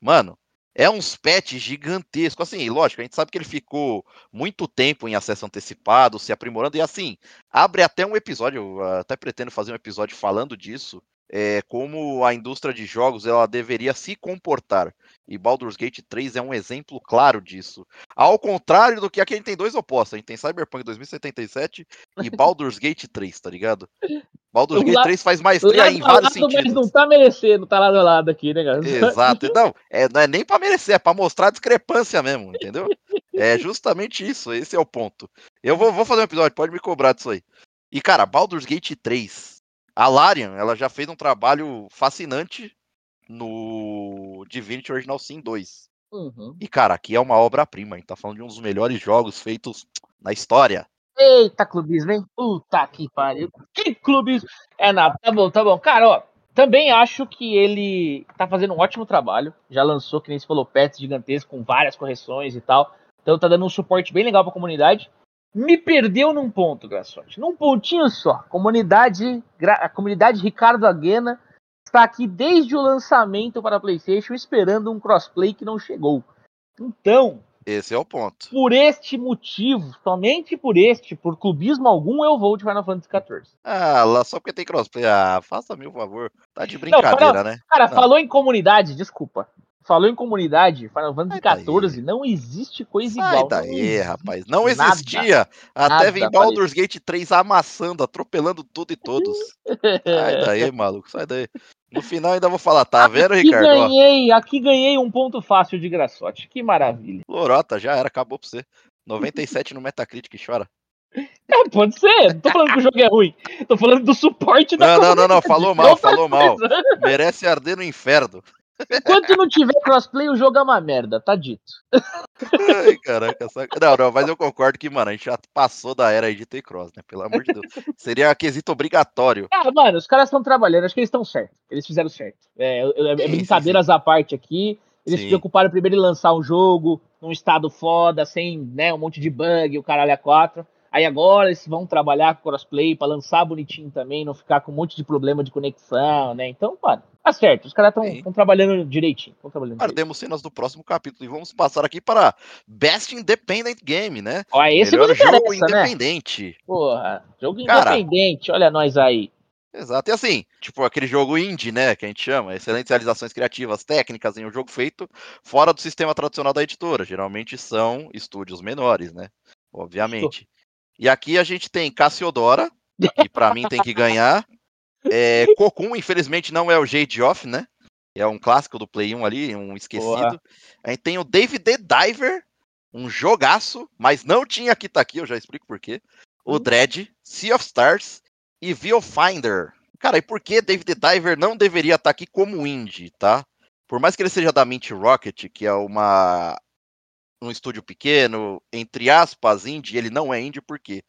mano, é uns patches gigantescos. Assim, lógico, a gente sabe que ele ficou muito tempo em acesso antecipado, se aprimorando, e assim, abre até um episódio, eu até pretendo fazer um episódio falando disso. É, como a indústria de jogos ela deveria se comportar. E Baldur's Gate 3 é um exemplo claro disso. Ao contrário do que aqui a gente tem dois opostos. A gente tem Cyberpunk 2077 e *laughs* Baldur's Gate 3, tá ligado? Baldur's Gate Lá- 3 faz maestria Lado em vários lado, mas sentidos. não tá merecendo, tá lado a lado aqui, né, cara? Exato. *laughs* Não, é, não é nem pra merecer, é pra mostrar a discrepância mesmo, entendeu? É justamente isso, esse é o ponto. Eu vou, vou fazer um episódio, pode me cobrar disso aí. E, cara, Baldur's Gate 3, a Larian, ela já fez um trabalho fascinante no Divinity Original Sin 2. Uhum. E, cara, aqui é uma obra-prima, a gente tá falando de um dos melhores jogos feitos na história. Eita, clubismo, hein? Puta que pariu. Que clubismo. É nada, tá bom, tá bom. Cara, ó, também acho que ele tá fazendo um ótimo trabalho. Já lançou, que nem você falou, pets gigantescos com várias correções e tal. Então tá dando um suporte bem legal pra comunidade. Me perdeu num ponto, Graçote. Num pontinho só. Comunidade, a comunidade Ricardo Aguena está aqui desde o lançamento para a PlayStation esperando um crossplay que não chegou. Então, Esse é o ponto. por este motivo, somente por este, por clubismo algum, eu vou de Final Fantasy XIV. Ah, lá só porque tem crossplay. Ah, faça-me o favor. Tá de brincadeira, né? Cara, Não. falou em comunidade, desculpa. Falou em comunidade, Final Fantasy. XIV, não existe coisa Sai igual. não daí, existe rapaz. Não nada. existia. Até Nada vem Baldur's Gate 3 amassando, atropelando tudo e todos. *laughs* Sai daí, maluco. Sai daí. No final ainda vou falar, tá vendo, Aqui Ricardo? Ó, ganhei, aqui ganhei um ponto fácil de graçote. Que maravilha. Lorota, já era, acabou pra você. 97 no Metacritic, chora. *laughs* É, pode ser, não tô falando que o jogo é ruim. Tô falando do suporte da Não, não, não, não, falou mal, falou mal. Merece arder no inferno. Enquanto não tiver crossplay, o jogo é uma merda, tá dito. Ai, caraca, saca. Não, não, mas eu concordo que, mano, a gente já passou da era aí de ter cross, né? Pelo amor de Deus. Seria quesito obrigatório. Ah, mano, os caras estão trabalhando, acho que eles estão certos. Eles fizeram certo. É, é- é Sim, sim, brincadeiras à parte aqui. Eles Sim. se preocuparam primeiro em lançar um jogo num estado foda, sem né, um monte de bug, o caralho a quatro. Aí agora eles vão trabalhar com crossplay para lançar bonitinho também, não ficar com um monte de problema de conexão, né? Então, mano, tá certo. Os caras estão trabalhando direitinho. Trabalhando Guardemos cenas do próximo capítulo e vamos passar aqui para Best Independent Game, né? Ó, esse Melhor jogo né? independente. Porra, jogo Cara, independente, olha nós aí. Exato, e assim, tipo aquele jogo indie, né, que a gente chama, excelentes realizações criativas, técnicas em um jogo feito fora do sistema tradicional da editora, geralmente são estúdios menores, né, obviamente. E aqui a gente tem Cassiodora, que para mim tem que ganhar, é, Cocoon, infelizmente não é o Jade Off, né, é um clássico do Play 1 ali, um esquecido. Porra. A gente tem o David the Diver, um jogaço, mas não tinha que tá aqui, eu já explico por quê. O hum. Dread, Sea of Stars e Viewfinder. Cara, e por que David Diver não deveria estar aqui como indie, tá? Por mais que ele seja da Mint Rocket, que é uma um estúdio pequeno, entre aspas, indie, ele não é indie por quê?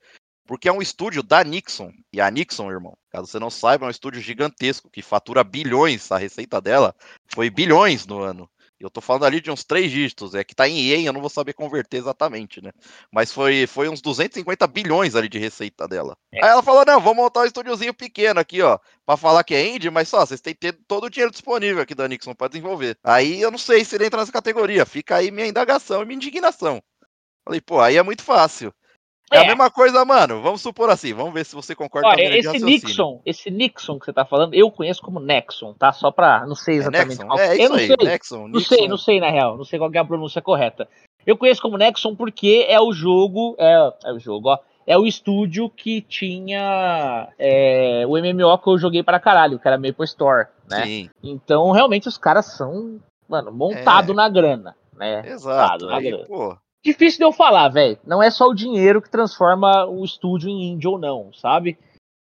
Porque é um estúdio da Nixon. E a Nixon, irmão, caso você não saiba, é um estúdio gigantesco que fatura bilhões. A receita dela foi bilhões no ano. Eu tô falando ali de uns três dígitos, é que tá em ien, eu não vou saber converter exatamente, né? Mas foi, foi uns 250 bilhões ali de receita dela. É. Aí ela falou: não, vou montar um estúdiozinho pequeno aqui, ó, pra falar que é indie, mas só, vocês têm que ter todo o dinheiro disponível aqui da Nixon pra desenvolver. Aí eu não sei se ele entra nessa categoria, fica aí minha indagação e minha indignação. Falei, pô, aí é muito fácil. É, é, a mesma coisa, mano. Vamos supor assim, vamos ver se você concorda Olha, com a esse Nixon, esse Nixon que você tá falando, eu conheço como Nexon, tá? Só pra. Não sei é exatamente é qual. É, isso eu não aí, sei. Nexon, não sei, não sei, na real. Não sei qual é a pronúncia correta. Eu conheço como Nexon porque é o jogo. É, é o jogo, ó. É o estúdio que tinha é, o MMO que eu joguei para caralho, que era Maple Store, né? Sim. Então, realmente, os caras são, mano, montado é. na grana, né? Exato. Aí, grana. pô, Difícil de eu falar, velho. Não é só o dinheiro que transforma o estúdio em indie ou não, sabe?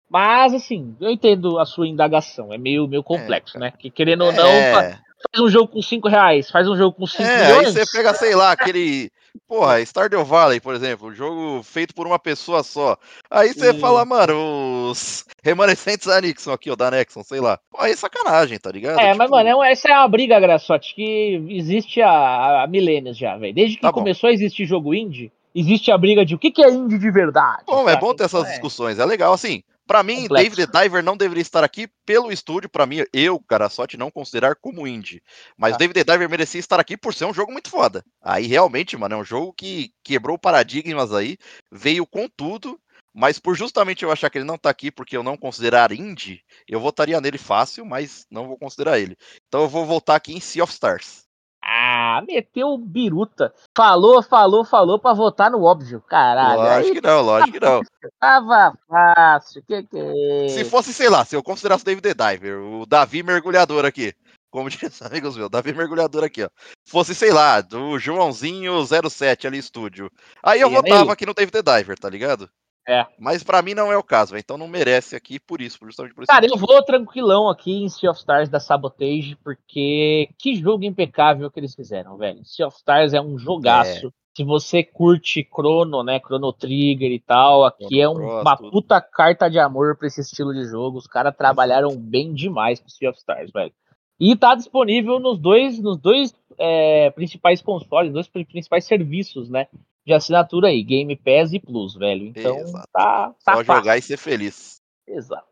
Mas, assim, eu entendo a sua indagação. É meio, meio complexo, é, né? Que querendo ou não, é. Faz um jogo com 5 reais, faz um jogo com 5 é, milhões. Aí você pega, sei lá, aquele Porra, Stardew Valley, por exemplo, um jogo feito por uma pessoa só. Aí você fala, mano, os remanescentes da Nixon aqui, ó, da Nexon, sei lá. Pô, aí é sacanagem, tá ligado? É, tipo... mas, mano, é essa é uma briga, Graçote, que existe há, há milênios já, velho. Desde que tá começou a existir jogo indie, existe a briga de o que, que é indie de verdade. Bom, é bom ter essas é. discussões, é legal, assim. Para mim, Complexo. David Diver não deveria estar aqui pelo estúdio. Para mim, eu, cara, sorte não considerar como indie. Mas ah. David Diver merecia estar aqui por ser um jogo muito foda. Aí realmente, mano, é um jogo que quebrou paradigmas aí, veio com tudo. Mas por justamente eu achar que ele não tá aqui porque eu não considerar indie, eu votaria nele fácil, mas não vou considerar ele. Então eu vou voltar aqui em Sea of Stars. Ah, meteu biruta. Falou, falou, falou pra votar no óbvio. Caralho. Lógico que não, lógico que não. Tava fácil. Que que é? Se fosse, sei lá, se eu considerasse o David the Diver, o Davi mergulhador aqui. Como *laughs* diz amigos meus, Davi mergulhador aqui, ó. Fosse, sei lá, do Joãozinho 07 ali, estúdio. Aí eu e votava aí? aqui no David the Diver, tá ligado? É. Mas para mim não é o caso, então não merece aqui por isso, justamente por isso. Cara, eu vou tranquilão aqui em Sea of Stars da Sabotage, porque que jogo impecável que eles fizeram, velho. Sea of Stars é um jogaço. É. Se você curte Chrono, né, Chrono Trigger e tal, aqui é um, uma puta carta de amor pra esse estilo de jogo. Os caras trabalharam bem demais com Sea of Stars, velho. E tá disponível nos dois, nos dois é, principais consoles, dois principais serviços, né? De assinatura aí, Game Pass e Plus, velho. Então Exato. tá, tá Só fácil. jogar e ser feliz. Exato.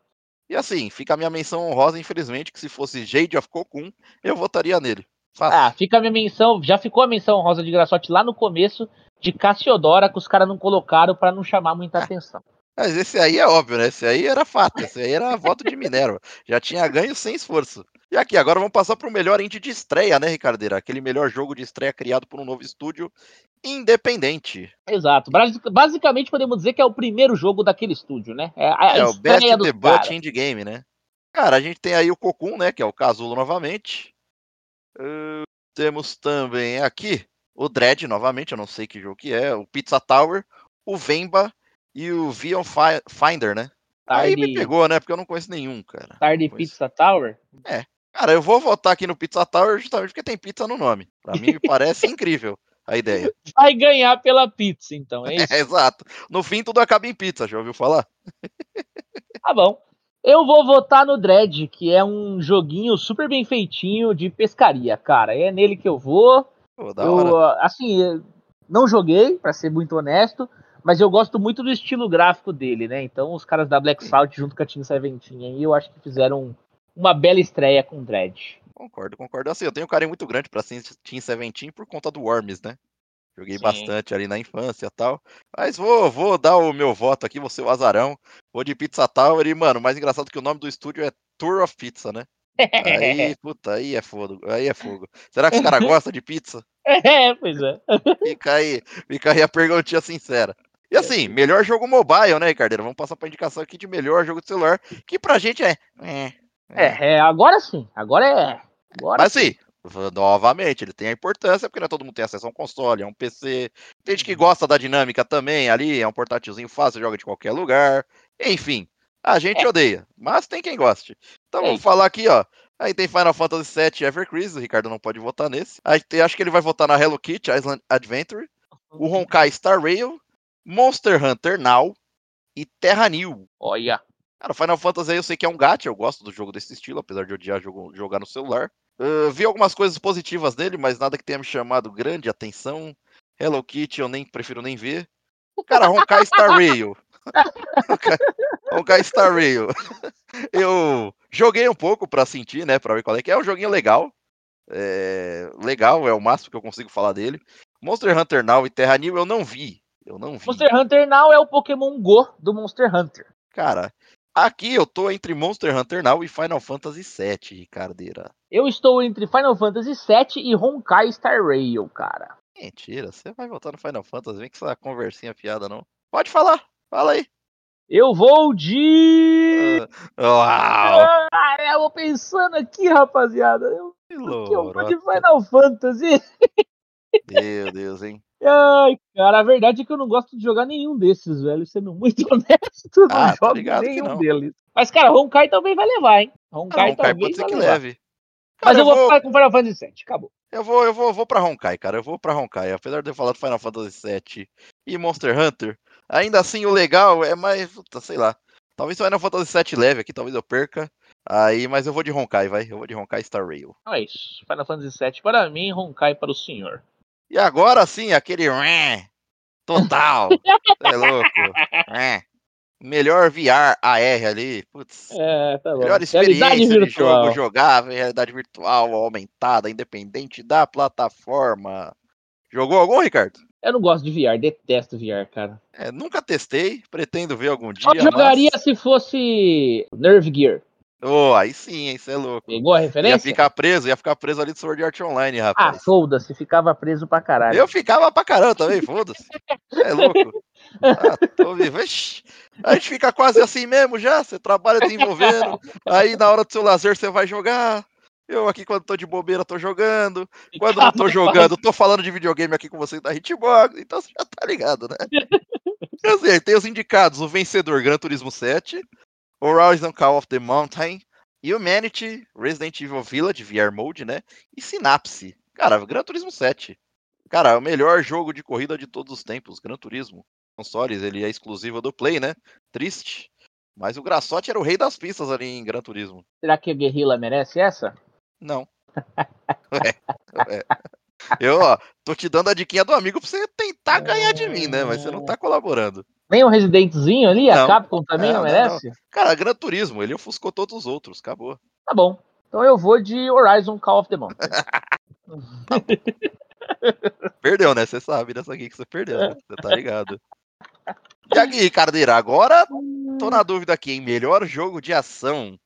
E assim, fica a minha menção honrosa, infelizmente, que se fosse Jade of Cocoon, eu votaria nele. Fácil. Ah, fica a minha menção, já ficou a menção honrosa de Graçote lá no começo de Cassiodora, que os caras não colocaram para não chamar muita ah. atenção. Mas esse aí é óbvio, né? Esse aí era fato, esse aí era voto de *laughs* Minerva. Já tinha ganho sem esforço. E aqui, agora vamos passar para o melhor indie de estreia, né, Ricardeira? Aquele melhor jogo de estreia criado por um novo estúdio independente. Exato. Basicamente podemos dizer que é o primeiro jogo daquele estúdio, né? É, a é o Best Debut Indie Game, né? Cara, a gente tem aí o Cocoon, né? Que é o Casulo novamente. Uh, temos também aqui o Dread novamente, eu não sei que jogo que é. O Pizza Tower, o Vemba e o Vion Finder, né? Tarde... Aí me pegou, né? Porque eu não conheço nenhum, cara. Tarde Pizza Tower? É. Cara, eu vou votar aqui no Pizza Tower justamente porque tem pizza no nome. Pra mim parece *laughs* incrível a ideia. Vai ganhar pela pizza, então, é *laughs* isso? É, exato. No fim, tudo acaba em pizza, já ouviu falar? *laughs* Tá bom. Eu vou votar no Dread, que é um joguinho super bem feitinho de pescaria, cara. É nele que eu vou. Pô, eu, assim, não joguei, para ser muito honesto, Mas eu gosto muito do estilo gráfico dele, né? Então os caras da Black *clears throat* Salt junto com a Team Seventeen aí, eu acho que fizeram uma bela estreia com o Dread. Concordo, concordo. Assim, eu tenho um carinho muito grande pra Team Seventeen por conta do Worms, né? Joguei Sim. bastante ali na infância e tal. Mas vou, vou dar o meu voto aqui, vou ser o azarão. Vou de Pizza Tower e, mano, mais engraçado que o nome do estúdio é Tour of Pizza, né? Aí, *laughs* puta, aí é fogo. Aí é fogo. Será que os caras *laughs* gostam de pizza? É, pois é. *laughs* Fica aí, fica aí a perguntinha sincera. E assim, melhor jogo mobile, né, Ricardeira? Vamos passar pra indicação aqui de melhor jogo de celular, que pra gente é. É, é, é agora sim. Agora é. Agora Mas sim, novamente, ele tem a importância, porque não é todo mundo tem acesso a um console, é um PC. Tem gente que uhum. gosta da dinâmica também ali, é um portátilzinho fácil, joga de qualquer lugar. Enfim, a gente é. odeia, mas tem quem goste. Então vamos falar aqui, ó. Aí tem Final Fantasy VII Evercrease, o Ricardo não pode votar nesse. Aí tem, acho que ele vai votar na Hello Kitty Island Adventure, o Honkai Star Rail, Monster Hunter Now e Terra New. Olha. Cara, Final Fantasy aí eu sei que é um gacha, eu gosto do jogo desse estilo, apesar de odiar jogo, jogar no celular. Uh, vi algumas coisas positivas nele, mas nada que tenha me chamado grande atenção. Hello Kitty eu nem prefiro nem ver. Cara, Honkai Star Rail. *laughs* Honkai Star Rail. *laughs* Eu joguei um pouco para sentir, né, para ver qual é que é. É um joguinho legal. É... Legal, é o máximo que eu consigo falar dele. Monster Hunter Now e Terra New eu não vi. Eu não vi. Monster Hunter Now é o Pokémon Go do Monster Hunter. Cara, aqui eu tô entre Monster Hunter Now e Final Fantasy VII, Ricardeira. Eu estou entre Final Fantasy VII e Honkai Star Rail, cara. Mentira, você vai voltar no Final Fantasy, vem com essa conversinha fiada, não. Pode falar, fala aí. Eu vou de. Uau! Ah, eu vou pensando aqui, rapaziada. Eu, aqui, eu vou de Final Fantasy. Meu Deus, hein? Ai, cara, a verdade é que eu não gosto de jogar nenhum desses, velho. Sendo muito *laughs* honesto, ah, não jogo nenhum deles. Mas, cara, Honkai também vai levar, hein? Honkai, ah, Honkai pode ser que levar. leve. Cara, Mas eu, eu vou, vou ficar com Final Fantasy VII, acabou. Eu vou, eu vou, vou pra Honkai, cara. Eu vou pra Honkai. Apesar de eu falar do Final Fantasy VII e Monster Hunter, Ainda assim, o legal é mais. Puta, sei lá. Talvez o Final Fantasy 7 leve aqui, talvez eu perca. Aí, mas eu vou de Honkai, vai. Eu vou de Honkai Star Rail. Então é isso. Final Fantasy 7 para mim, Honkai para o senhor. E agora sim, aquele. Total. *laughs* é louco. Melhor VR AR ali. Putz. É, tá. Melhor experiência de jogo jogável, realidade virtual aumentada, independente da plataforma. Jogou algum, Ricardo? Eu não gosto de VR, detesto VR, cara. É, nunca testei, pretendo ver algum dia. Eu jogaria mas... se fosse Nerve Gear. Oh, aí sim, isso é louco. Pegou a referência? Ia ficar preso, ia ficar preso ali do Sword Art Online, rapaz. Ah, foda-se, ficava preso pra caralho. Eu ficava pra caramba também, foda-se. É louco. Ah, tô vivo. Ixi, a gente fica quase assim mesmo já, você trabalha desenvolvendo, aí na hora do seu lazer você vai jogar, eu aqui, quando tô de bobeira, tô jogando. Quando não tô jogando, tô falando de videogame aqui com vocês da Hitbox. Então você já tá ligado, né? Quer dizer, tem os indicados: o vencedor Gran Turismo 7, Horizon Call of the Mountain, Humanity, Resident Evil Village, VR Mode, né? E Synapse. Cara, Gran Turismo 7. Cara, é o melhor jogo de corrida de todos os tempos, Gran Turismo. Consoles, ele é exclusivo do Play, né? Triste. Mas o Grassotti era o rei das pistas ali em Gran Turismo. Será que a Guerrilla merece essa? Não. *laughs* é, é. Eu, ó, tô te dando a diquinha do amigo pra você tentar *laughs* ganhar de mim, né? Mas você não tá colaborando. Nem um Residentzinho ali? Não. A Capcom também não, não merece? Não. Cara, Gran Turismo, ele ofuscou todos os outros, acabou. Tá bom. Então eu vou de Horizon Call of the Mountain. *laughs* perdeu, né? Você sabe dessa aqui que você perdeu, né? Você tá ligado. E aqui, Cardeira, agora tô na dúvida aqui, em melhor jogo de ação.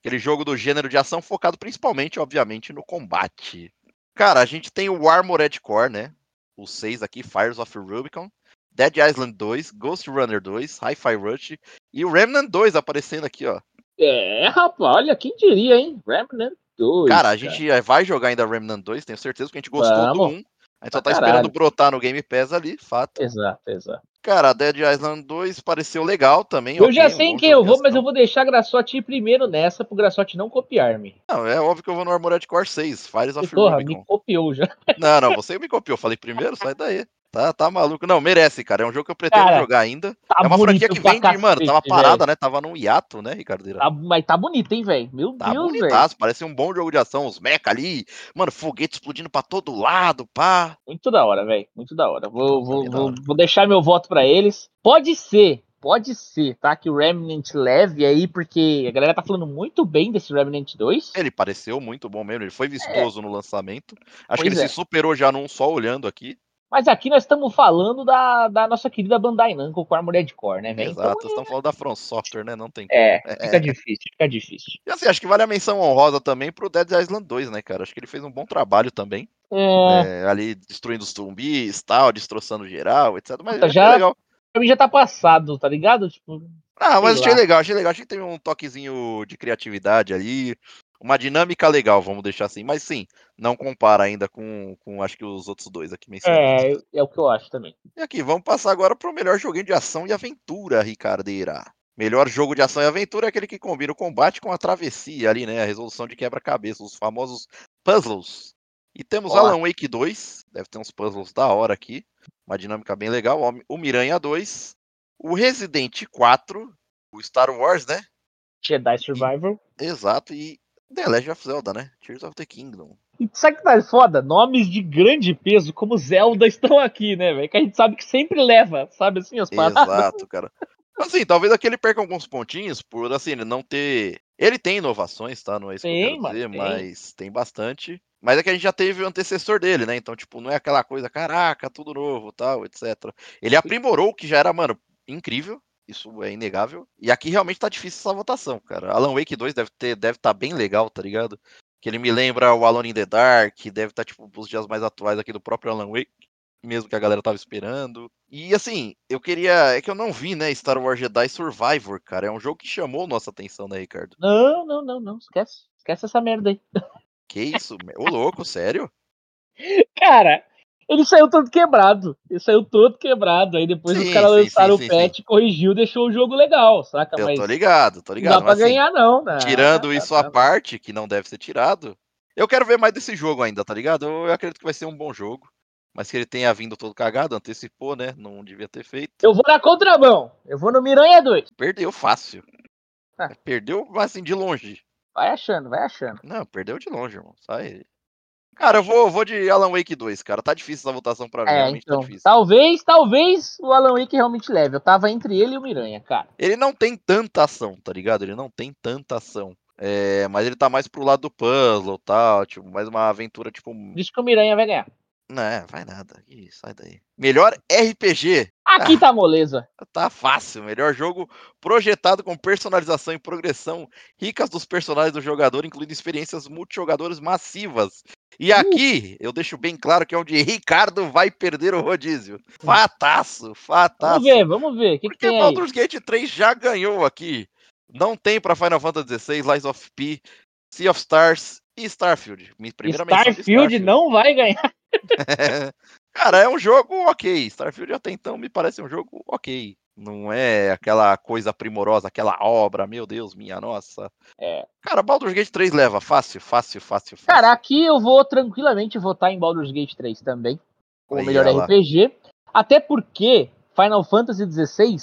Aquele jogo do gênero de ação focado principalmente, obviamente, no combate. Cara, a gente tem o Armored Core, né? Os seis aqui, Fires of Rubicon, Dead Island 2, Ghost Runner 2, Hi-Fi Rush e o Remnant 2 aparecendo aqui, ó. É, rapaz, olha, quem diria, hein? Remnant 2. Cara, a gente vai jogar ainda Remnant 2, tenho certeza que a gente gostou Vamos. do 1. A gente só tá caralho. esperando brotar no Game Pass ali, fato. Exato, exato. Cara, Dead Island 2 pareceu legal também. Eu okay, já sei um em quem eu vou, mas eu vou deixar Graçote ir primeiro nessa, pro Graçote não copiar-me. Não, é óbvio que eu vou no Armored Core 6, Fires of Porra, Rubicon. me copiou já. Não, não, você me copiou. Falei primeiro, sai daí. Tá, tá maluco. Não, merece, cara. É um jogo que eu pretendo Cara, jogar ainda. Tá é uma franquia que vem de, pra mano, tava cacete, parada, velho. né? Tava num hiato, né, Ricardeira? Tá, mas tá bonito, hein, velho? Meu Tá Deus, velho. parece um bom jogo de ação, os mecha ali, mano, foguete explodindo pra todo lado, pá. Muito da hora, velho. Muito da hora. Vou, vou, vou, hora. vou deixar meu voto pra eles. Pode ser, pode ser, tá? Que o Remnant leve aí, porque a galera tá falando muito bem desse Remnant 2. Ele pareceu muito bom mesmo, ele foi vistoso no lançamento. Acho Pois que ele é. se superou já num só olhando aqui. Mas aqui nós estamos falando da, da nossa querida Bandai Namco com Armored Core, né, velho? Exato, Então, estamos falando da From Software, né? Não tem é, É, fica é. difícil, fica difícil. E assim, acho que vale a menção honrosa também pro Dead Island 2, né, cara? Acho que ele fez um bom trabalho também. É, É, ali destruindo os zumbis, tal, destroçando geral, etc. Mas Puta, já- legal. pra mim já tá passado, tá ligado? Tipo, Ah, mas achei lá. legal, achei legal. Achei que teve um toquezinho de criatividade ali. Uma dinâmica legal, vamos deixar assim. Mas sim, não compara ainda com, com acho que os outros dois aqui mencionados. é, é o que eu acho também. E aqui, vamos passar agora pro melhor joguinho de ação e aventura, Ricardeira. Melhor jogo de ação e aventura é aquele que combina o combate com a travessia ali, né? A resolução de quebra-cabeça, os famosos puzzles. E temos Ó. Alan Wake 2, deve ter uns puzzles da hora aqui. Uma dinâmica bem legal. O Miranha 2, o Resident 4, o Star Wars, né? Jedi Survivor. Exato, e The Legend of Zelda, né? Tears of the Kingdom. E sabe que tá foda? Nomes de grande peso como Zelda *laughs* estão aqui, né, velho? Que a gente sabe que sempre leva, sabe assim, as paradas. Exato, cara. Assim, talvez aqui ele perca alguns pontinhos por, assim, ele não ter... Ele tem inovações, tá? Não é isso que eu Tem, quero mano, dizer, tem. mas tem bastante. Mas é que a gente já teve o antecessor dele, né? Então, tipo, não é aquela coisa, caraca, tudo novo, tal, etc. Ele aprimorou o que já era, mano, incrível. Isso é inegável. E aqui realmente tá difícil essa votação, cara. Alan Wake 2 deve ter, deve tá bem legal, tá ligado? Que ele me lembra o Alone in the Dark, deve estar, tipo, os dias mais atuais aqui do próprio Alan Wake, mesmo que a galera tava esperando. E assim, eu queria. É que eu não vi, né, Star Wars Jedi Survivor, cara. É um jogo que chamou nossa atenção, né, Ricardo? Não, não, não, não. Esquece. Esquece essa merda aí. Que isso? Ô, louco, sério? *laughs* Cara, ele saiu todo quebrado. Ele saiu todo quebrado. Aí depois Sim, os caras lançaram sim, o sim, patch, corrigiu, deixou o jogo legal, saca? Eu Mas tô ligado, tô não ligado. dá pra assim, ganhar, não. né? tirando isso à parte, que não deve ser tirado, eu quero ver mais desse jogo ainda, tá ligado? Eu, eu acredito que vai ser um bom jogo. Mas que ele tenha vindo todo cagado, antecipou, né? Não devia ter feito. Eu vou na contramão. Eu vou no Miranha 2. Perdeu fácil. Ah. Perdeu, assim, de longe. Vai achando, vai achando. Não, perdeu de longe, irmão. Sai. Cara, eu vou, vou de Alan Wake 2, cara. Tá difícil essa votação pra mim, É, realmente então. tá difícil. Talvez, talvez o Alan Wake realmente leve. Eu tava entre ele e o Miranha, cara. Ele não tem tanta ação, tá ligado? Ele não tem tanta ação. É, mas ele tá mais pro lado do puzzle tal, tipo, mais uma aventura, tipo. Diz que o Miranha vai ganhar. Não, vai nada. Ih, sai daí. Melhor RPG. Aqui tá moleza. Tá fácil. Melhor jogo projetado com personalização e progressão ricas dos personagens do jogador, incluindo experiências multijogadores massivas. E aqui eu deixo bem claro que é onde Ricardo vai perder o rodízio. Fataço, fataço. Vamos ver, vamos ver. Que, que Porque aí? Baldur's Gate 3 já ganhou aqui. Não tem pra Final Fantasy XVI, Lies of P, Sea of Stars e Starfield. Minha primeira de Starfield não vai ganhar. *laughs* Cara, é um jogo ok. Starfield até então me parece um jogo ok. Não é aquela coisa primorosa, aquela obra, meu Deus, minha nossa. É. Cara, Baldur's Gate 3 leva fácil, fácil, fácil, fácil. Cara, aqui eu vou tranquilamente votar em Baldur's Gate 3 também. Como Aí, melhor lá. RPG. Até porque Final Fantasy XVI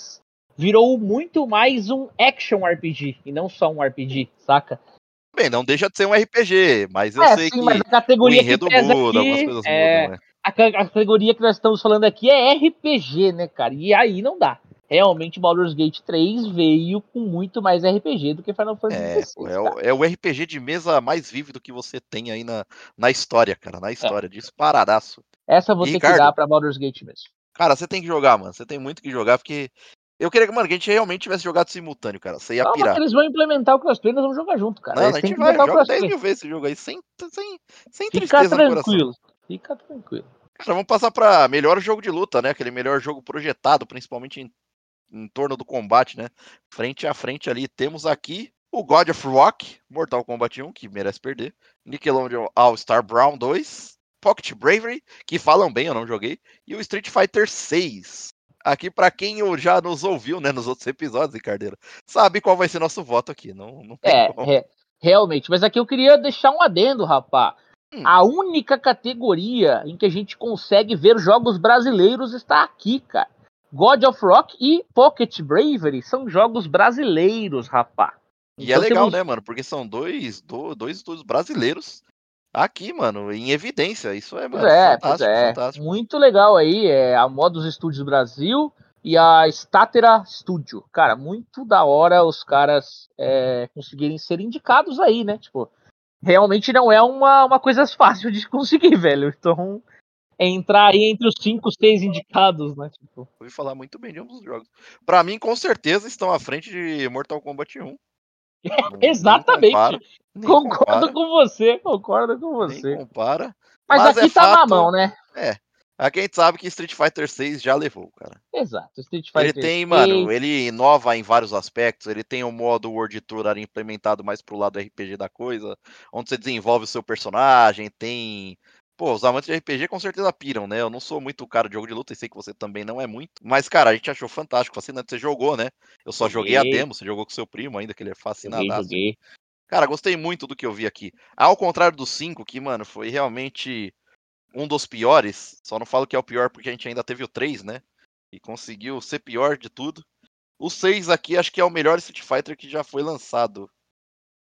virou muito mais um action RPG e não só um RPG, saca? Bem, não deixa de ser um RPG, mas eu é, sei sim, que mas a o categoria que enredo pesa muda, algumas aqui, coisas é, mudam, né? a, a categoria que nós estamos falando aqui é RPG, né, cara? E aí não dá. Realmente, Baldur's Gate 3 veio com muito mais RPG do que Final Fantasy É, XVI. é, o, é o RPG de mesa mais vívido que você tem aí na, na história, cara. Na história, disparadaço. Essa Ricardo? que dar pra Baldur's Gate mesmo. Cara, você tem que jogar, mano. Você tem muito que jogar, porque. Eu queria que, mano, que a gente realmente tivesse jogado simultâneo, cara. Você ia Calma pirar. que eles vão implementar o crossplay, nós vamos jogar junto, cara. Não, Eles a gente vai, implementar o joga 10 crossplay. mil vezes esse jogo aí, sem, sem, sem Fica tristeza tranquilo. Fica tranquilo. Cara, vamos passar pra melhor jogo de luta, né? Aquele melhor jogo projetado, principalmente em, em torno do combate, né? Frente a frente ali, temos aqui o God of Rock, Mortal Kombat 1, que merece perder. Nickelodeon All-Star Brown 2. Pocket Bravery, que falam bem, eu não joguei. E o Street Fighter 6. Aqui, pra quem já nos ouviu, né, nos outros episódios, Ricardeira, sabe qual vai ser nosso voto aqui. Não, não tem É, re- realmente. Mas aqui eu queria deixar um adendo, rapá. Hum. A única categoria em que a gente consegue ver jogos brasileiros está aqui, cara. God of Rock e Pocket Bravery são jogos brasileiros, rapá. E é então, é legal, temos... né, mano? Porque são dois, dois estúdios brasileiros aqui, mano, em evidência. Isso é, mano, é, fantástico, é. fantástico. Muito legal aí. É a Modus Studios Brasil e a Statera Studio. Cara, muito da hora os caras é, conseguirem ser indicados aí, né? Tipo, realmente não é uma, uma coisa fácil de *laughs* conseguir, velho. Então, entrar aí entre os cinco, seis indicados, né? Tipo. Ouvi falar muito bem de um dos jogos. Pra mim, com certeza, estão à frente de Mortal Kombat 1. *laughs* Exatamente. Compara, concordo compara. com você, concordo com você. Compara. Mas, mas aqui é tá fato, na mão, né? É. Aqui a gente sabe que Street Fighter 6 já levou, cara. Exato, Street Fighter Ele tem, 6... mano, ele inova em vários aspectos. Ele tem o modo World Tour ali implementado mais pro lado RPG da coisa, onde você desenvolve o seu personagem, tem Pô, os amantes de RPG com certeza piram, né? Eu não sou muito cara de jogo de luta e sei que você também não é muito. Mas, cara, a gente achou fantástico, fascinante. Você jogou, né? Eu só joguei, joguei a demo, você jogou com seu primo ainda, que ele é fascinado. Joguei, joguei. Cara, gostei muito do que eu vi aqui. Ao contrário do 5, que, mano, foi realmente um dos piores. Só não falo que é o pior porque a gente ainda teve o 3, né? E conseguiu ser pior de tudo. O 6 aqui acho que é o melhor Street Fighter que já foi lançado.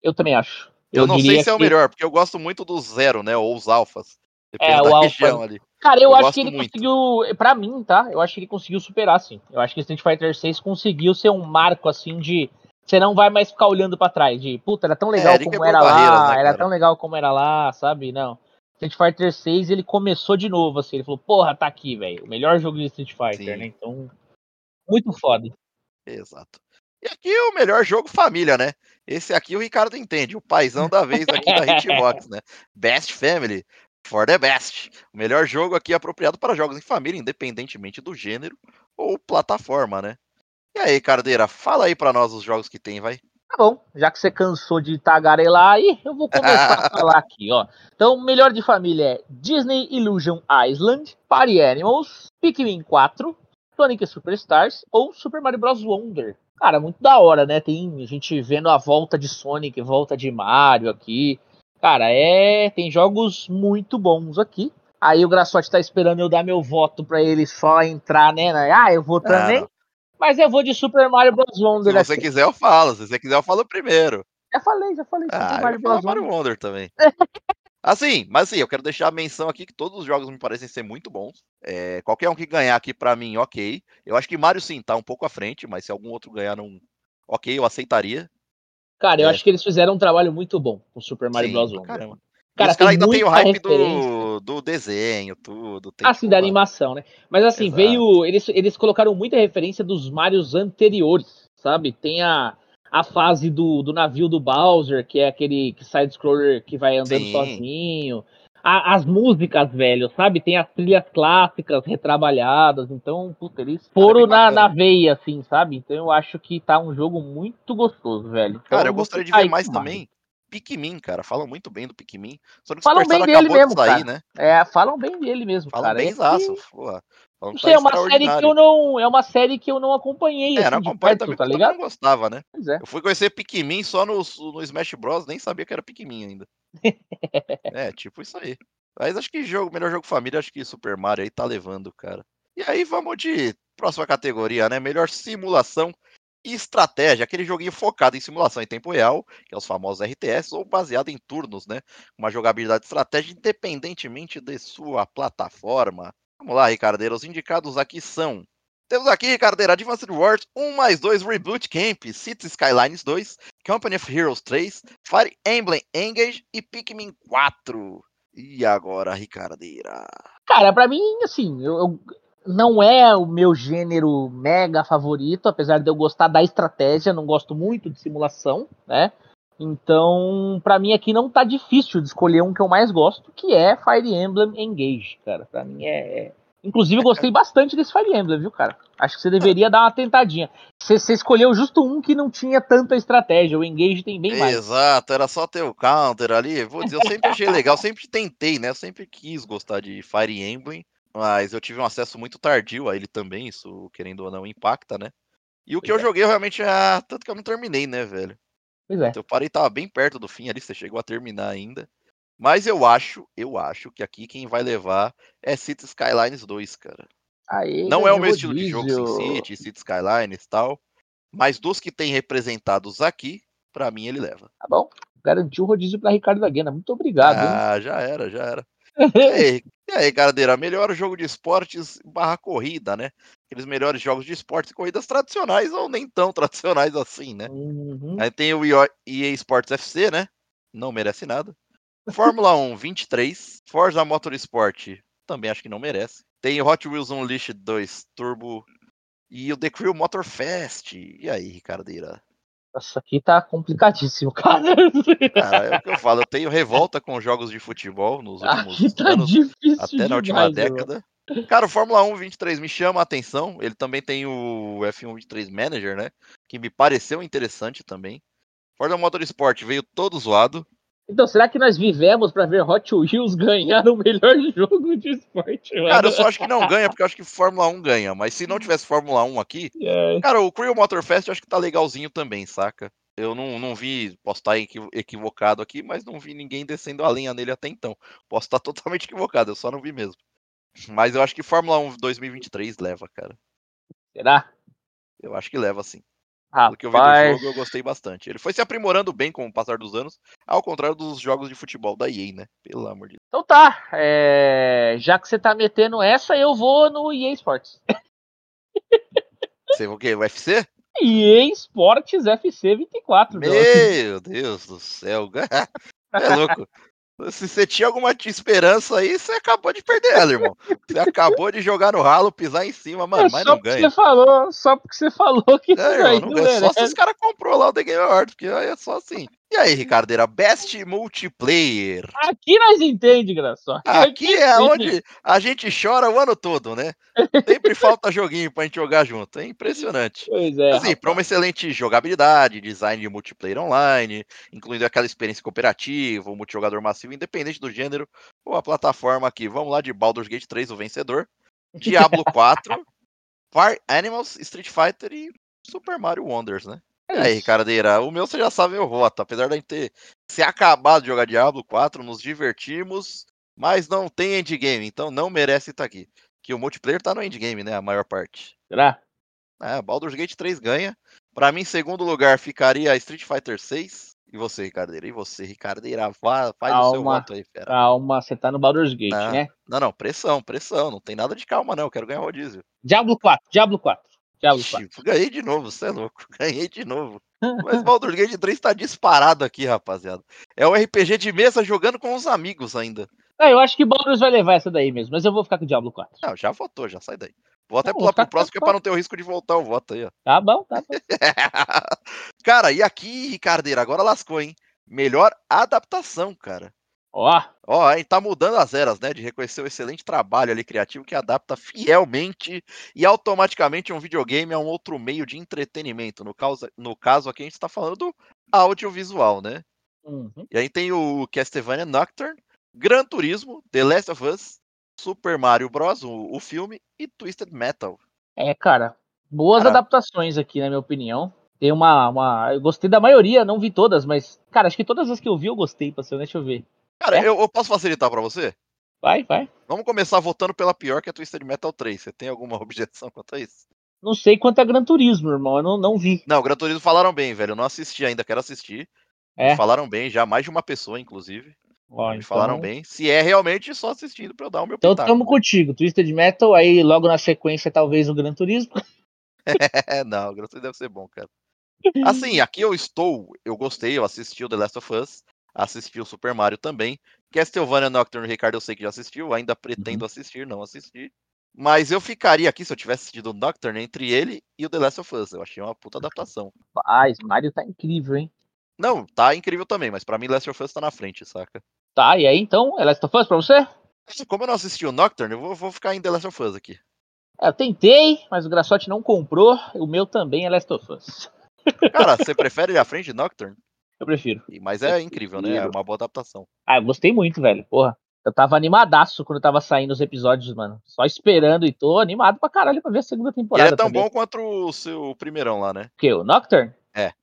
Eu também acho. Eu, eu não sei se é o melhor, porque eu gosto muito do Zero, né? Ou os Alphas. É, o Alpha. Ali. Cara, eu, eu acho que ele muito. conseguiu. Pra mim, tá? Eu acho que ele conseguiu superar, sim. Eu acho que Street Fighter 6 conseguiu ser um marco, assim, de. Você não vai mais ficar olhando para trás, de puta, era tão legal é, como era lá, né, era tão legal como era lá, sabe? Não. Street Fighter 6 ele começou de novo, assim, ele falou, porra, tá aqui, velho. O melhor jogo de Street Fighter, sim. né? Então. Muito foda. Exato. E aqui é o melhor jogo família, né? Esse aqui o Ricardo entende, o paizão da vez aqui da *laughs* Hitbox, né? Best Family for the best. O melhor jogo aqui é apropriado para jogos em família, independentemente do gênero ou plataforma, né? E aí, Cardeira, fala aí para nós os jogos que tem, vai. Tá bom, já que você cansou de tagarelar aí, eu vou começar a *laughs* falar aqui, ó. Então, o melhor de família é Disney Illusion Island, Party Animals, Pikmin 4, Sonic Superstars ou Super Mario Bros. Wonder. Cara, muito da hora, né? Tem a gente vendo a volta de Sonic, volta de Mario aqui. Cara, é. Tem jogos muito bons aqui. Aí o Graçote tá esperando eu dar meu voto para ele só entrar, né? Ah, eu vou também. Mas eu vou de Super Mario Bros. Wonder. Se você aqui. quiser, eu falo. Se você quiser, eu falo primeiro. Já falei, já falei. Ah, Super Mario Bros. Mario Wonder também. *laughs* assim, mas assim, eu quero deixar a menção aqui que todos os jogos me parecem ser muito bons. É, qualquer um que ganhar aqui para mim, ok. Eu acho que Mario sim tá um pouco à frente, mas se algum outro ganhar, não. Ok, eu aceitaria. Cara, eu é. acho que eles fizeram um trabalho muito bom com Super Mario Bros. Wonder. Caramba. Cara, tem ainda tem o hype do, do desenho, tudo. Tem assim, da animação, né? Mas assim, Exato. veio. Eles, eles colocaram muita referência dos Marios anteriores, sabe? Tem a, a fase do, do navio do Bowser, que é aquele side-scroller que vai andando Sim. sozinho a, as músicas, velho, sabe? Tem as trilhas clássicas retrabalhadas, então, puta, eles foram na, na veia, assim, sabe? Então eu acho que tá um jogo muito gostoso, velho. Então, cara, eu gostaria de ver mais também. Pikmin, cara, falam muito bem do Pikmin. Só que falam bem dele mesmo, sair, cara. né? É, falam bem dele mesmo, falam cara. Bem exaço, é que... Não sei, é uma série que eu não, é uma série que eu não acompanhei, é, assim, não acompanho também, tá ligado? Eu não gostava, né? Pois é. Eu fui conhecer Pikmin só no, no Smash Bros, nem sabia que era Pikmin ainda. *laughs* é, tipo isso aí. Mas acho que jogo, melhor jogo família, acho que Super Mario aí tá levando, cara. E aí vamos de próxima categoria, né? Melhor simulação e estratégia, aquele joguinho focado em simulação em tempo real, que é os famosos RTS, ou baseado em turnos, né? Uma jogabilidade de estratégia independentemente de sua plataforma. Vamos lá, Ricardeira, os indicados aqui são temos aqui, Ricardeira, Advanced Wars 1 mais 2 Reboot Camp, Cities Skylines 2, Company of Heroes 3, Fire Emblem Engage e Pikmin 4. E agora, Ricardeira? Cara, para mim, assim, eu, eu, não é o meu gênero mega favorito, apesar de eu gostar da estratégia, não gosto muito de simulação, né? Então, para mim aqui não tá difícil de escolher um que eu mais gosto, que é Fire Emblem Engage, cara. Para mim é, é Inclusive, eu gostei bastante desse Fire Emblem, viu, cara? Acho que você deveria dar uma tentadinha. Você, escolheu justo um que não tinha tanta estratégia. O Engage tem bem mais. Exato, era só ter o counter ali. Vou dizer, eu sempre achei legal, sempre tentei, né? Eu sempre quis gostar de Fire Emblem, mas eu tive um acesso muito tardio a ele também. Isso, querendo ou não, impacta, né? E o que eu é. joguei realmente é. Tanto que eu não terminei, né, velho? Pois é. Então, eu parei, tava bem perto do fim ali, você chegou a terminar ainda. Mas eu acho, eu acho que aqui quem vai levar é City Skylines 2, cara. Aí, Não é o meu estilo de jogo Sin City, City Skylines e tal. Mas dos que tem representados aqui, pra mim ele leva. Tá bom. Garantiu o rodízio pra Ricardo Vaguena. Muito obrigado. hein? Ah, já era, já era. *laughs* E aí, e aí Cardeira, melhor jogo de esportes barra corrida, né? Aqueles melhores jogos de esportes e corridas tradicionais ou nem tão *laughs* tradicionais assim, né? Uhum. Aí tem o EA Sports FC, né? Não merece nada. Fórmula *laughs* 1, 23. Forza Motorsport, também acho que não merece. Tem Hot Wheels Unleashed 2 Turbo e o The Crew Motorfest. E aí, Ricardeira? Isso aqui tá complicadíssimo, *laughs* cara. Cara, é o que eu falo, eu tenho revolta com jogos de futebol nos últimos tá anos, até na última demais, década. Cara, o Fórmula 1 23 me chama a atenção. Ele também tem o F1 23 Manager, né? Que me pareceu interessante também. Forza Motorsport veio todo zoado. Então, será que nós vivemos pra ver Hot Wheels ganhar o melhor *laughs* jogo de esporte? mano? Cara, eu só acho que não ganha, porque eu acho que Fórmula 1 ganha. Mas se não tivesse Fórmula 1 aqui, É, cara, o Crew Motorfest eu acho que tá legalzinho também, saca? Eu não, não vi, posso estar equi- equivocado aqui, mas não vi ninguém descendo a lenha nele até então. Posso estar *laughs* totalmente equivocado, eu só não vi mesmo. Mas eu acho que Fórmula 1 2023 leva, cara. Será? Eu acho que leva sim. Pelo que eu vi do Rapaz, jogo, eu gostei bastante. Ele foi se aprimorando bem com o passar dos anos, ao contrário dos jogos de futebol da EA, né? Pelo amor de Deus. então tá. é, Já que você tá metendo essa, eu vou no EA Sports. Você o quê? UFC? EA Sports FC 24. meu. Meu Deus do céu. *laughs* É louco. Se você tinha alguma esperança aí, você acabou de perder ela, irmão. Você acabou de jogar no ralo, pisar em cima, mano, É mas só não porque ganha. você falou, só porque você falou que É, irmão, não não ganha. Só se os caras comprou lá o The Game Awards, porque aí é só assim. E aí, Ricardeira, Best Multiplayer. Aqui nós entendemos, Graçote. Aqui é sim. onde a gente chora o ano todo, né? Sempre *laughs* falta joguinho pra gente jogar junto. É impressionante. Pois é. Assim, para uma excelente jogabilidade, design de multiplayer online, incluindo aquela experiência cooperativa, o multijogador massivo, independente do gênero ou a plataforma aqui. Vamos lá de Baldur's Gate 3, o vencedor, Diablo *laughs* 4, Fire Animals, Street Fighter e Super Mario Wonders, né? E É aí, isso. Ricardeira, o meu você já sabe eu voto. Apesar da gente ter se acabado de jogar Diablo 4, nos divertimos, mas não tem endgame, então não merece estar aqui. Que o multiplayer tá no endgame, né? A maior parte. Será? É, Baldur's Gate 3 ganha. Pra mim, em segundo lugar, ficaria Street Fighter 6. E você, Ricardeira? E você, Ricardeira? Vá, faz o seu Calma. voto aí, fera. Calma, você tá no Baldur's Gate, Ah. né? Não, não, pressão, pressão. Não tem nada de calma, não. Eu quero ganhar rodízio. Diablo 4, Diablo 4. Diablo 4. Ixi, ganhei de novo, você é louco. *laughs* Ganhei de novo. Mas Baldur's Gate 3 tá disparado aqui, rapaziada. É um RPG de mesa jogando com os amigos ainda. Ah, eu acho que Baldur's vai levar essa daí mesmo, mas eu vou ficar com o Diablo 4. Não, já votou, já sai daí. Vou até Não, pular pro próximo, que é pra não ter o risco de voltar o voto aí, ó. Tá bom, tá bom. *laughs* cara, e aqui, Ricardeira, agora lascou, hein? Melhor adaptação, cara. Ó, Ó, aí tá mudando as eras, né? De reconhecer o excelente trabalho ali criativo que adapta fielmente e automaticamente um videogame a um outro meio de entretenimento. No caso, no caso aqui a gente tá falando do audiovisual, né? uhum. E aí tem o Castlevania Nocturne, Gran Turismo, The Last of Us, Super Mario Bros, o, o filme, e Twisted Metal. É, cara, boas Cara. adaptações aqui, na minha opinião. Tem uma, uma. Eu gostei da maioria, não vi todas, mas, cara, acho que todas as que eu vi eu gostei, ser, deixa eu ver. Cara, É? eu, eu posso facilitar pra você? Vai, vai. Vamos começar votando pela pior, que é Twisted Metal 3. Você tem alguma *laughs* objeção quanto a isso? Não sei quanto é Gran Turismo, irmão, eu não, não vi. Não, o Gran Turismo falaram bem, velho. Eu não assisti ainda, quero assistir. É. Falaram bem, já mais de uma pessoa, inclusive. Ó, Me então- falaram bem. Se é realmente, só assistindo pra eu dar o meu Então pitaco. tamo contigo, Twisted Metal, aí logo na sequência talvez o Gran Turismo. É, *laughs* *laughs* não, o Gran Turismo deve ser bom, cara. Assim, aqui eu estou, eu gostei, eu assisti o The Last of Us, assisti o Super Mario também. Castlevania Nocturne, Ricardo, eu sei que já assistiu, ainda pretendo Uhum. assistir, não assisti. Mas eu ficaria aqui, se eu tivesse assistido o Nocturne, entre ele e o The Last of Us. Eu achei uma puta adaptação. Rapaz, Mario tá incrível, hein? Não, tá incrível também, mas pra mim Last of Us tá na frente, saca? Tá, e aí então, é Last of Us pra você? Como eu não assisti o Nocturne, eu vou, vou ficar em The Last of Us aqui. É, eu tentei, mas o Graçote não comprou. O meu também é Last of Us. Cara, você *laughs* prefere ir à frente de Nocturne? Eu prefiro. E- Mas é incrível, né? É prefiro. uma boa adaptação. Ah, eu gostei muito, velho. Porra. Eu tava animadaço quando tava saindo os episódios, mano. Só esperando e tô animado pra caralho pra ver a segunda E temporada. ele é tão também. bom quanto o seu primeirão lá, né? O quê? O Nocturne? É.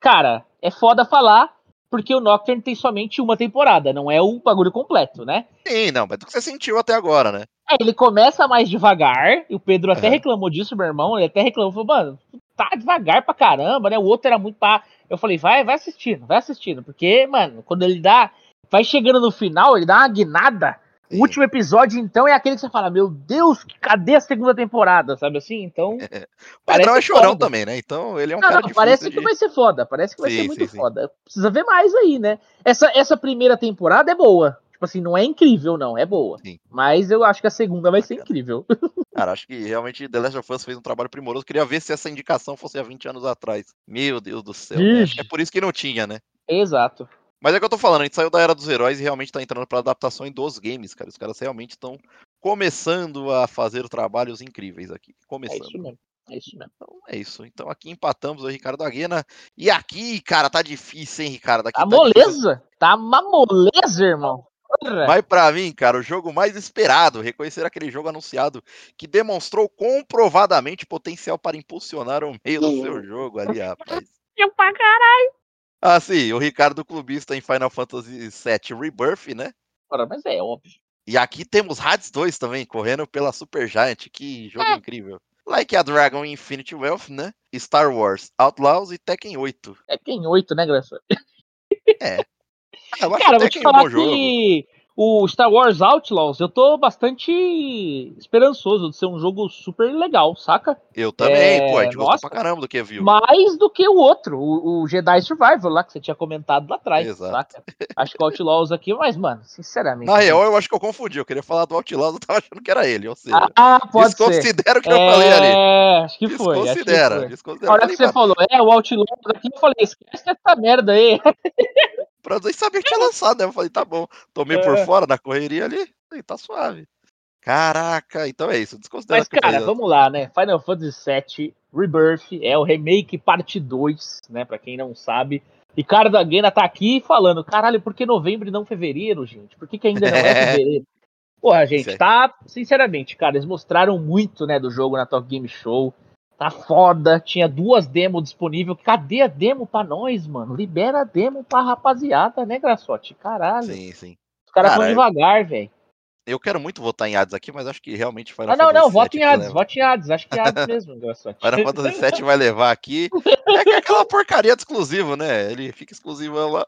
Cara, é foda falar, porque o Nocturne tem somente uma temporada, não é o bagulho completo, né? Sim, não, mas do que você sentiu até agora, né? É, ele começa mais devagar, e o Pedro até uhum. reclamou disso, meu irmão, ele até reclamou, falou, mano, tá devagar pra caramba, né? O outro era muito pá. Eu falei, vai, vai assistindo, vai assistindo, porque, mano, quando ele dá, vai chegando no final, ele dá uma guinada, o último episódio, então, é aquele que você fala, meu Deus, cadê a segunda temporada, sabe assim? Então. É. O Pedrão é chorão foda. também, né? Então ele é um não, cara não, Parece que vai ser foda, parece que vai sim, ser muito sim, foda. Sim. Precisa ver mais aí, né? Essa, essa primeira temporada é boa. Tipo assim, não é incrível, não, é boa. Mas eu acho que a segunda vai ser incrível. *laughs* Cara, acho que realmente The Last of Us fez um trabalho primoroso. Queria ver se essa indicação fosse há 20 anos atrás. Meu Deus do céu. Né? É por isso que não tinha, né? Exato. Mas é o que eu tô falando, a gente saiu da era dos heróis e realmente tá entrando pra adaptações dos games, cara. Os caras realmente estão começando a fazer trabalhos incríveis aqui. Começando. É isso mesmo. É isso mesmo. Então é isso. Então aqui empatamos o Ricardo Aguena. E aqui, cara, tá difícil, hein, Ricardo? Aqui tá, tá moleza? Difícil. Tá uma moleza, irmão. Mas pra mim, cara, o jogo mais esperado, reconhecer aquele jogo anunciado que demonstrou comprovadamente potencial para impulsionar o meio do seu jogo ali, rapaz. Eu pra caralho. Ah, sim, o Ricardo Clubista em Final Fantasy VII Rebirth, né? Ora, mas é óbvio. E aqui temos Hades 2 também, correndo pela Super Giant. Que jogo é. incrível. Like a Dragon Infinity Wealth, né? Star Wars Outlaws e Tekken 8. Tekken 8, né, Graça? É. *laughs* Ah, Cara, vou te falar é um que o Star Wars Outlaws, eu tô bastante esperançoso de ser um jogo super legal, saca? Eu também, é... pô, a gente Nossa, pra caramba do que viu. Mais do que o outro, o, o, Jedi Survival lá, que você tinha comentado lá atrás, Exato. saca? Acho que o Outlaws aqui, mas, mano, sinceramente... Na real, eu acho que eu confundi, eu queria falar do Outlaws, *laughs* eu tava achando que era ele, ou seja... Ah, pode desconsidero o que é... eu falei ali. É, acho que foi. Desconsidera, acho que desconsidera. A hora que você falou, é, o Outlaws aqui, eu falei, esquece essa merda aí. *laughs* pra nem saber que tinha lançado, né? Eu falei, tá bom, tomei é. por fora na correria ali, e tá suave. Caraca, então é isso, desconsidera. Mas, cara, vamos lá, né? Final Fantasy VII Rebirth é o remake parte 2, né? Pra quem não sabe. Ricardo Aguena tá aqui falando, caralho, por que novembro e não fevereiro, gente? Por que, que ainda não é *laughs* fevereiro? Porra, gente, tá. Sinceramente, cara, eles mostraram muito, né, do jogo na Talk Game Show. Tá foda, tinha duas demos disponíveis. Cadê a demo pra nós, mano? Libera a demo pra rapaziada, né, Graçote? Caralho. Sim, sim. Os caras vão devagar, velho. Eu quero muito votar em Hades aqui, mas acho que realmente Final Ah, não, não, vote em Hades, vote em Hades. Acho que é Hades *laughs* mesmo, Graçote. Final Fantasy VII vai levar aqui. É que é aquela porcaria de exclusivo, né? Ele fica exclusivo lá.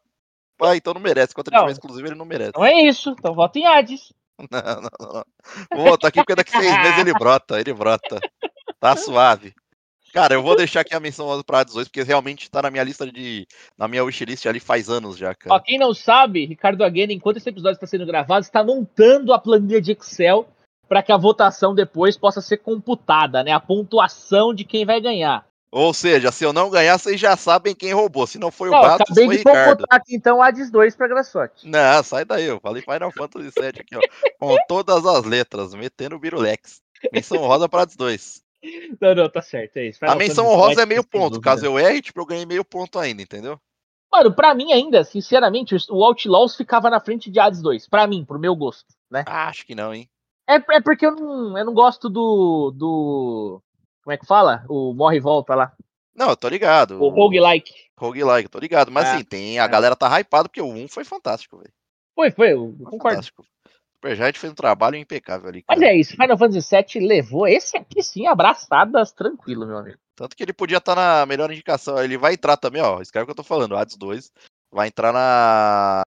Ah, então não merece. Quando ele tiver exclusivo, ele não merece. Não é isso, então vota em Hades. *laughs* Não, não, não. Vou votar aqui porque daqui a seis meses ele brota, ele brota. Tá suave. Cara, eu vou deixar aqui a menção rosa pra 18, porque realmente tá na minha lista de. na minha wishlist ali faz anos já, cara. Ó, quem não sabe, Ricardo Aguena, enquanto esse episódio está sendo gravado, está montando a planilha de Excel para que a votação depois possa ser computada, né? A pontuação de quem vai ganhar. Ou seja, se eu não ganhar, vocês já sabem quem roubou. Se não foi não, o Bato, foi o Ricardo. aqui então Hades 2 pra Graçote. Não, sai daí, eu falei Final Fantasy VII aqui, ó. com todas as letras, metendo o Birulex. Menção rosa pra Hades 2. Não, não, tá certo, é isso. Final a menção honrosa é meio ponto. Caso eu erre, tipo, eu ganhei meio ponto ainda, entendeu? Mano, pra mim ainda, sinceramente, o Outlaws ficava na frente de Hades 2. Pra mim, pro meu gosto, né? Ah, acho que não, hein? É, é porque eu não, eu não gosto do, do. Como é que fala? O Morre e Volta lá. Não, eu tô ligado. O Roguelike. Roguelike, tô ligado. Mas é, assim, tem, a é. galera tá hypada porque o 1 foi fantástico, velho. Foi, foi, eu foi concordo. Fantástico. Supergiant fez um trabalho impecável ali. Cara. Mas é isso, Final Fantasy VII levou esse aqui sim, abraçadas, tranquilo, meu amigo. Tanto que ele podia estar tá na melhor indicação. Ele vai entrar também, ó. Escreve o que eu tô falando, Hades 2. Vai entrar na.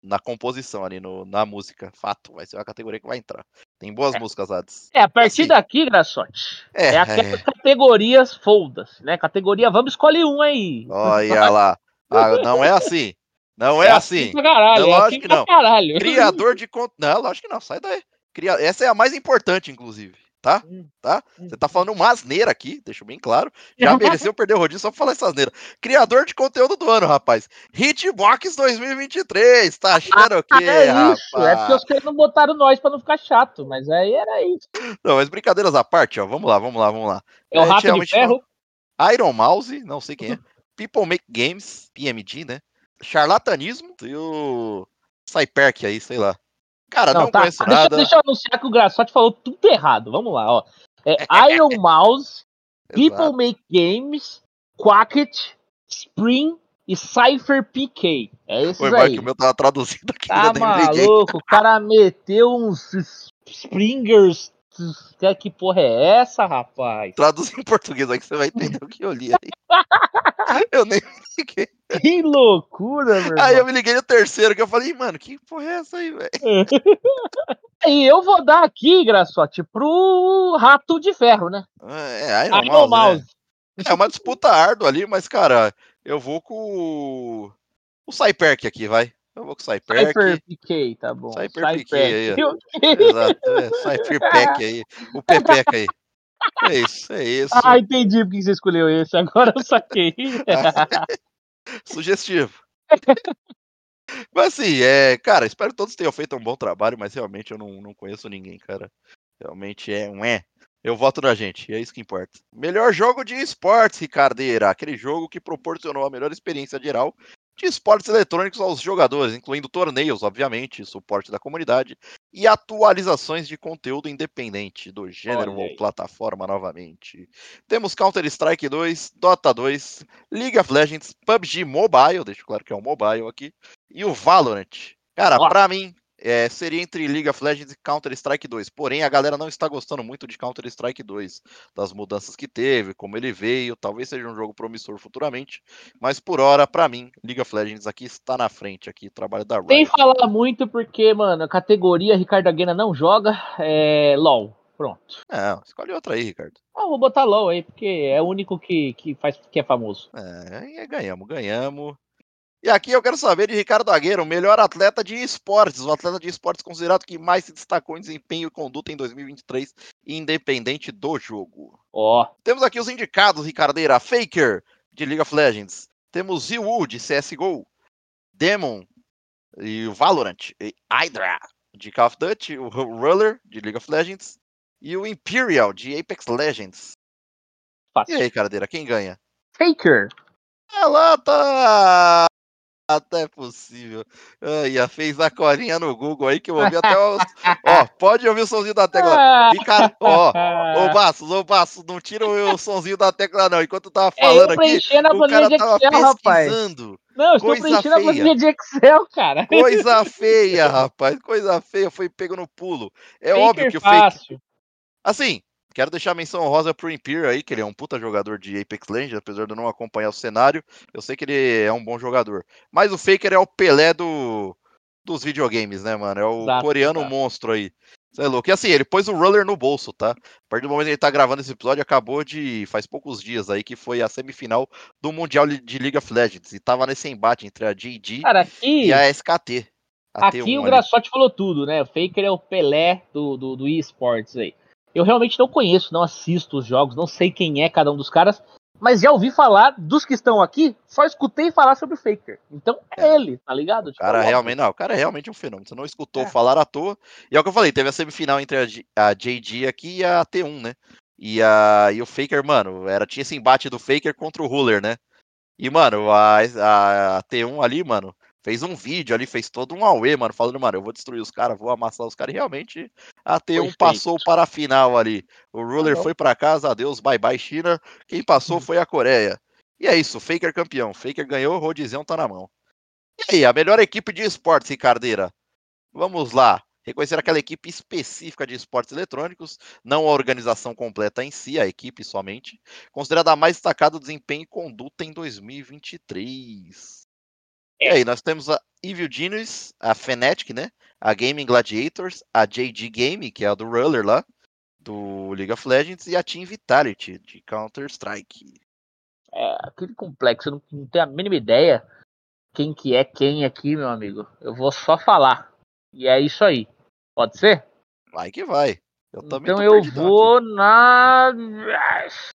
Na composição ali, no, na música. Fato, vai ser uma categoria que vai entrar. Tem boas é. músicas, Hades. É, a partir assim, daqui, Graçote, é, é aquelas é. categorias foldas, né? Categoria, vamos escolher um aí. Olha lá. Ah, não é assim. Não é, é assim. assim caralho, não, é lógico assim que não. Caralho. Criador de conteúdo. Não, lógico que não. Sai daí. Cria... Essa é a mais importante, inclusive. Tá? Hum. Tá? Hum. Você tá falando uma asneira aqui, deixa bem claro. Já *laughs* mereceu perder o rodízio só pra falar essa asneira. Criador de conteúdo do ano, rapaz. Hitbox 2023. Tá achando *laughs* ah, o quê, é rapaz? Isso. É porque os caras não botaram nós pra não ficar chato, mas aí era isso. Não, mas brincadeiras à parte, ó. Vamos lá, vamos lá, vamos lá. É o Rato de Ferro? Iron Mouse, não sei quem é. *laughs* People Make Games, PMG, né? Charlatanismo e o Cyperk aí, sei lá. Cara, não, não tá, conheço deixa, nada. Deixa eu anunciar que o Graçote falou tudo errado. Vamos lá, ó. É *laughs* Iron Mouse, People Make Games, Quacket, Spring e Cypher PK. É Foi aí. mais que o meu tava traduzido aqui. Tá maluco? O cara meteu uns Springers. Que, que porra é essa, rapaz? Traduz em português aí que você vai entender o que eu li aí. *laughs* eu nem liguei. Que loucura, meu Aí eu irmão. me liguei no terceiro, que eu falei, mano, que porra é essa aí, velho? *laughs* E eu vou dar aqui, Graçote, pro Rato de Ferro, né? É, Iron Iron Mouse, né? É uma disputa árdua ali, mas, cara, eu vou com o. O Cyperk aqui, vai. Eu vou com o Cyperk. Cypher PK, tá bom. Cypher PK aí, ó. *laughs* Exato, é, Cypherpack aí. O Pepeca aí. É isso, é isso. Ah, entendi porque você escolheu esse. Agora eu saquei. *laughs* Sugestivo. mas assim, é, cara, espero que todos tenham feito um bom trabalho, mas realmente eu não, não conheço ninguém, cara. Realmente é um é. Eu voto na gente, e é isso que importa. Melhor jogo de esportes, Ricardeira. Aquele jogo que proporcionou a melhor experiência geral de esportes eletrônicos aos jogadores, incluindo torneios, obviamente, suporte da comunidade e atualizações de conteúdo independente do gênero ou plataforma novamente. Temos Counter-Strike 2, Dota 2, League of Legends, PUBG Mobile, deixo claro que é um mobile aqui, e o Valorant. Cara, Ó. pra mim, é, seria entre League of Legends e Counter-Strike 2. Porém, a galera não está gostando muito de Counter-Strike 2, das mudanças que teve, como ele veio. Talvez seja um jogo promissor futuramente, mas por hora, pra mim, League of Legends aqui está na frente aqui, trabalho da Sem Riot. falar muito, porque, mano, a categoria Ricardo Aguena não joga. É LOL. Pronto. Não, escolhe outra aí, Ricardo. Ah, vou botar LOL aí, porque é o único que, que, faz, que é famoso. É, é, ganhamos, ganhamos. E aqui eu quero saber de Ricardo Agueiro, o melhor atleta de esportes, o atleta de esportes considerado que mais se destacou em desempenho e conduta em 2023, independente do jogo. Ó, Temos aqui os indicados, Ricardeira. Faker, de League of Legends. Temos Ziwu, de CSGO. Demon, e o Valorant. E Hydra, de Call of Duty. O Ruller, de League of Legends. E o Imperial, de Apex Legends. E fácil. aí, Ricardeira, quem ganha? Faker. Ela tá... Até possível. Ai, já fez a colinha no Google aí que eu ouvi até os... Ó, pode ouvir o somzinho da tecla. Ah, Ricardo, ó, *laughs* Ô, Bastos, ô, Bastos, não tira o sonzinho da tecla, não. Enquanto eu tava É, eu falando aqui, a o cara de tava Excel, rapaz. pesquisando. Não, eu estou coisa preenchendo a feia. planilha de Excel, cara. Coisa *laughs* feia, rapaz. Coisa feia. Foi pego no pulo. É Faker óbvio que o fake. Assim, quero deixar a menção honrosa pro Imperial aí, que ele é um puta jogador de Apex Legends, apesar de eu não acompanhar o cenário. Eu sei que ele é um bom jogador. Mas o Faker é o Pelé do, dos videogames, né, mano? É o Exato, coreano exato. monstro aí. Você é louco. E assim, ele pôs o roller no bolso, tá? A partir do momento que ele tá gravando esse episódio, acabou de. faz poucos dias aí, que foi a semifinal do Mundial de League of Legends. E tava nesse embate entre a GG Cara, aqui, e a SKT. a aqui T1 o. Graçote falou tudo, né? O Faker é o Pelé do, do, do eSports aí. Eu realmente não conheço, não assisto os jogos, não sei quem é cada um dos caras, mas já ouvi falar dos que estão aqui, só escutei falar sobre o Faker. Então é, ele, tá ligado? O cara Tipo, realmente, não, o cara é realmente um fenômeno. Você não escutou É. falar à toa. E é o que eu falei, teve a semifinal entre a, a JD aqui e a T1, né? E, a, e o Faker, mano, era, tinha esse embate do Faker contra o Ruler, né? E, mano, a, a, a T1 ali, mano, fez um vídeo ali, fez todo um auê, mano, falando, mano, eu vou destruir os caras, vou amassar os caras. E realmente a T1 Foi passou feito. para a final ali. O Ruler bom. foi para casa, adeus, bye bye China. Quem passou foi a Coreia. E é isso, Faker campeão. Faker ganhou, o Rodizão tá na mão. E aí, a melhor equipe de esportes, Ricardeira? Vamos lá. Reconhecer aquela equipe específica de esportes eletrônicos, não a organização completa em si, a equipe somente, considerada a mais destacada do desempenho e conduta em 2023. E É. aí, nós temos a Evil Genius, a Fnatic, né? A Gaming Gladiators, a JG Game, que é a do Roller lá, do League of Legends, e a Team Vitality, de Counter-Strike. É aquele complexo, eu não, não tenho a mínima ideia quem que é quem aqui, meu amigo. Eu vou só falar. E é isso aí. Pode ser? Vai que vai. Eu também então eu perdidão aqui. vou na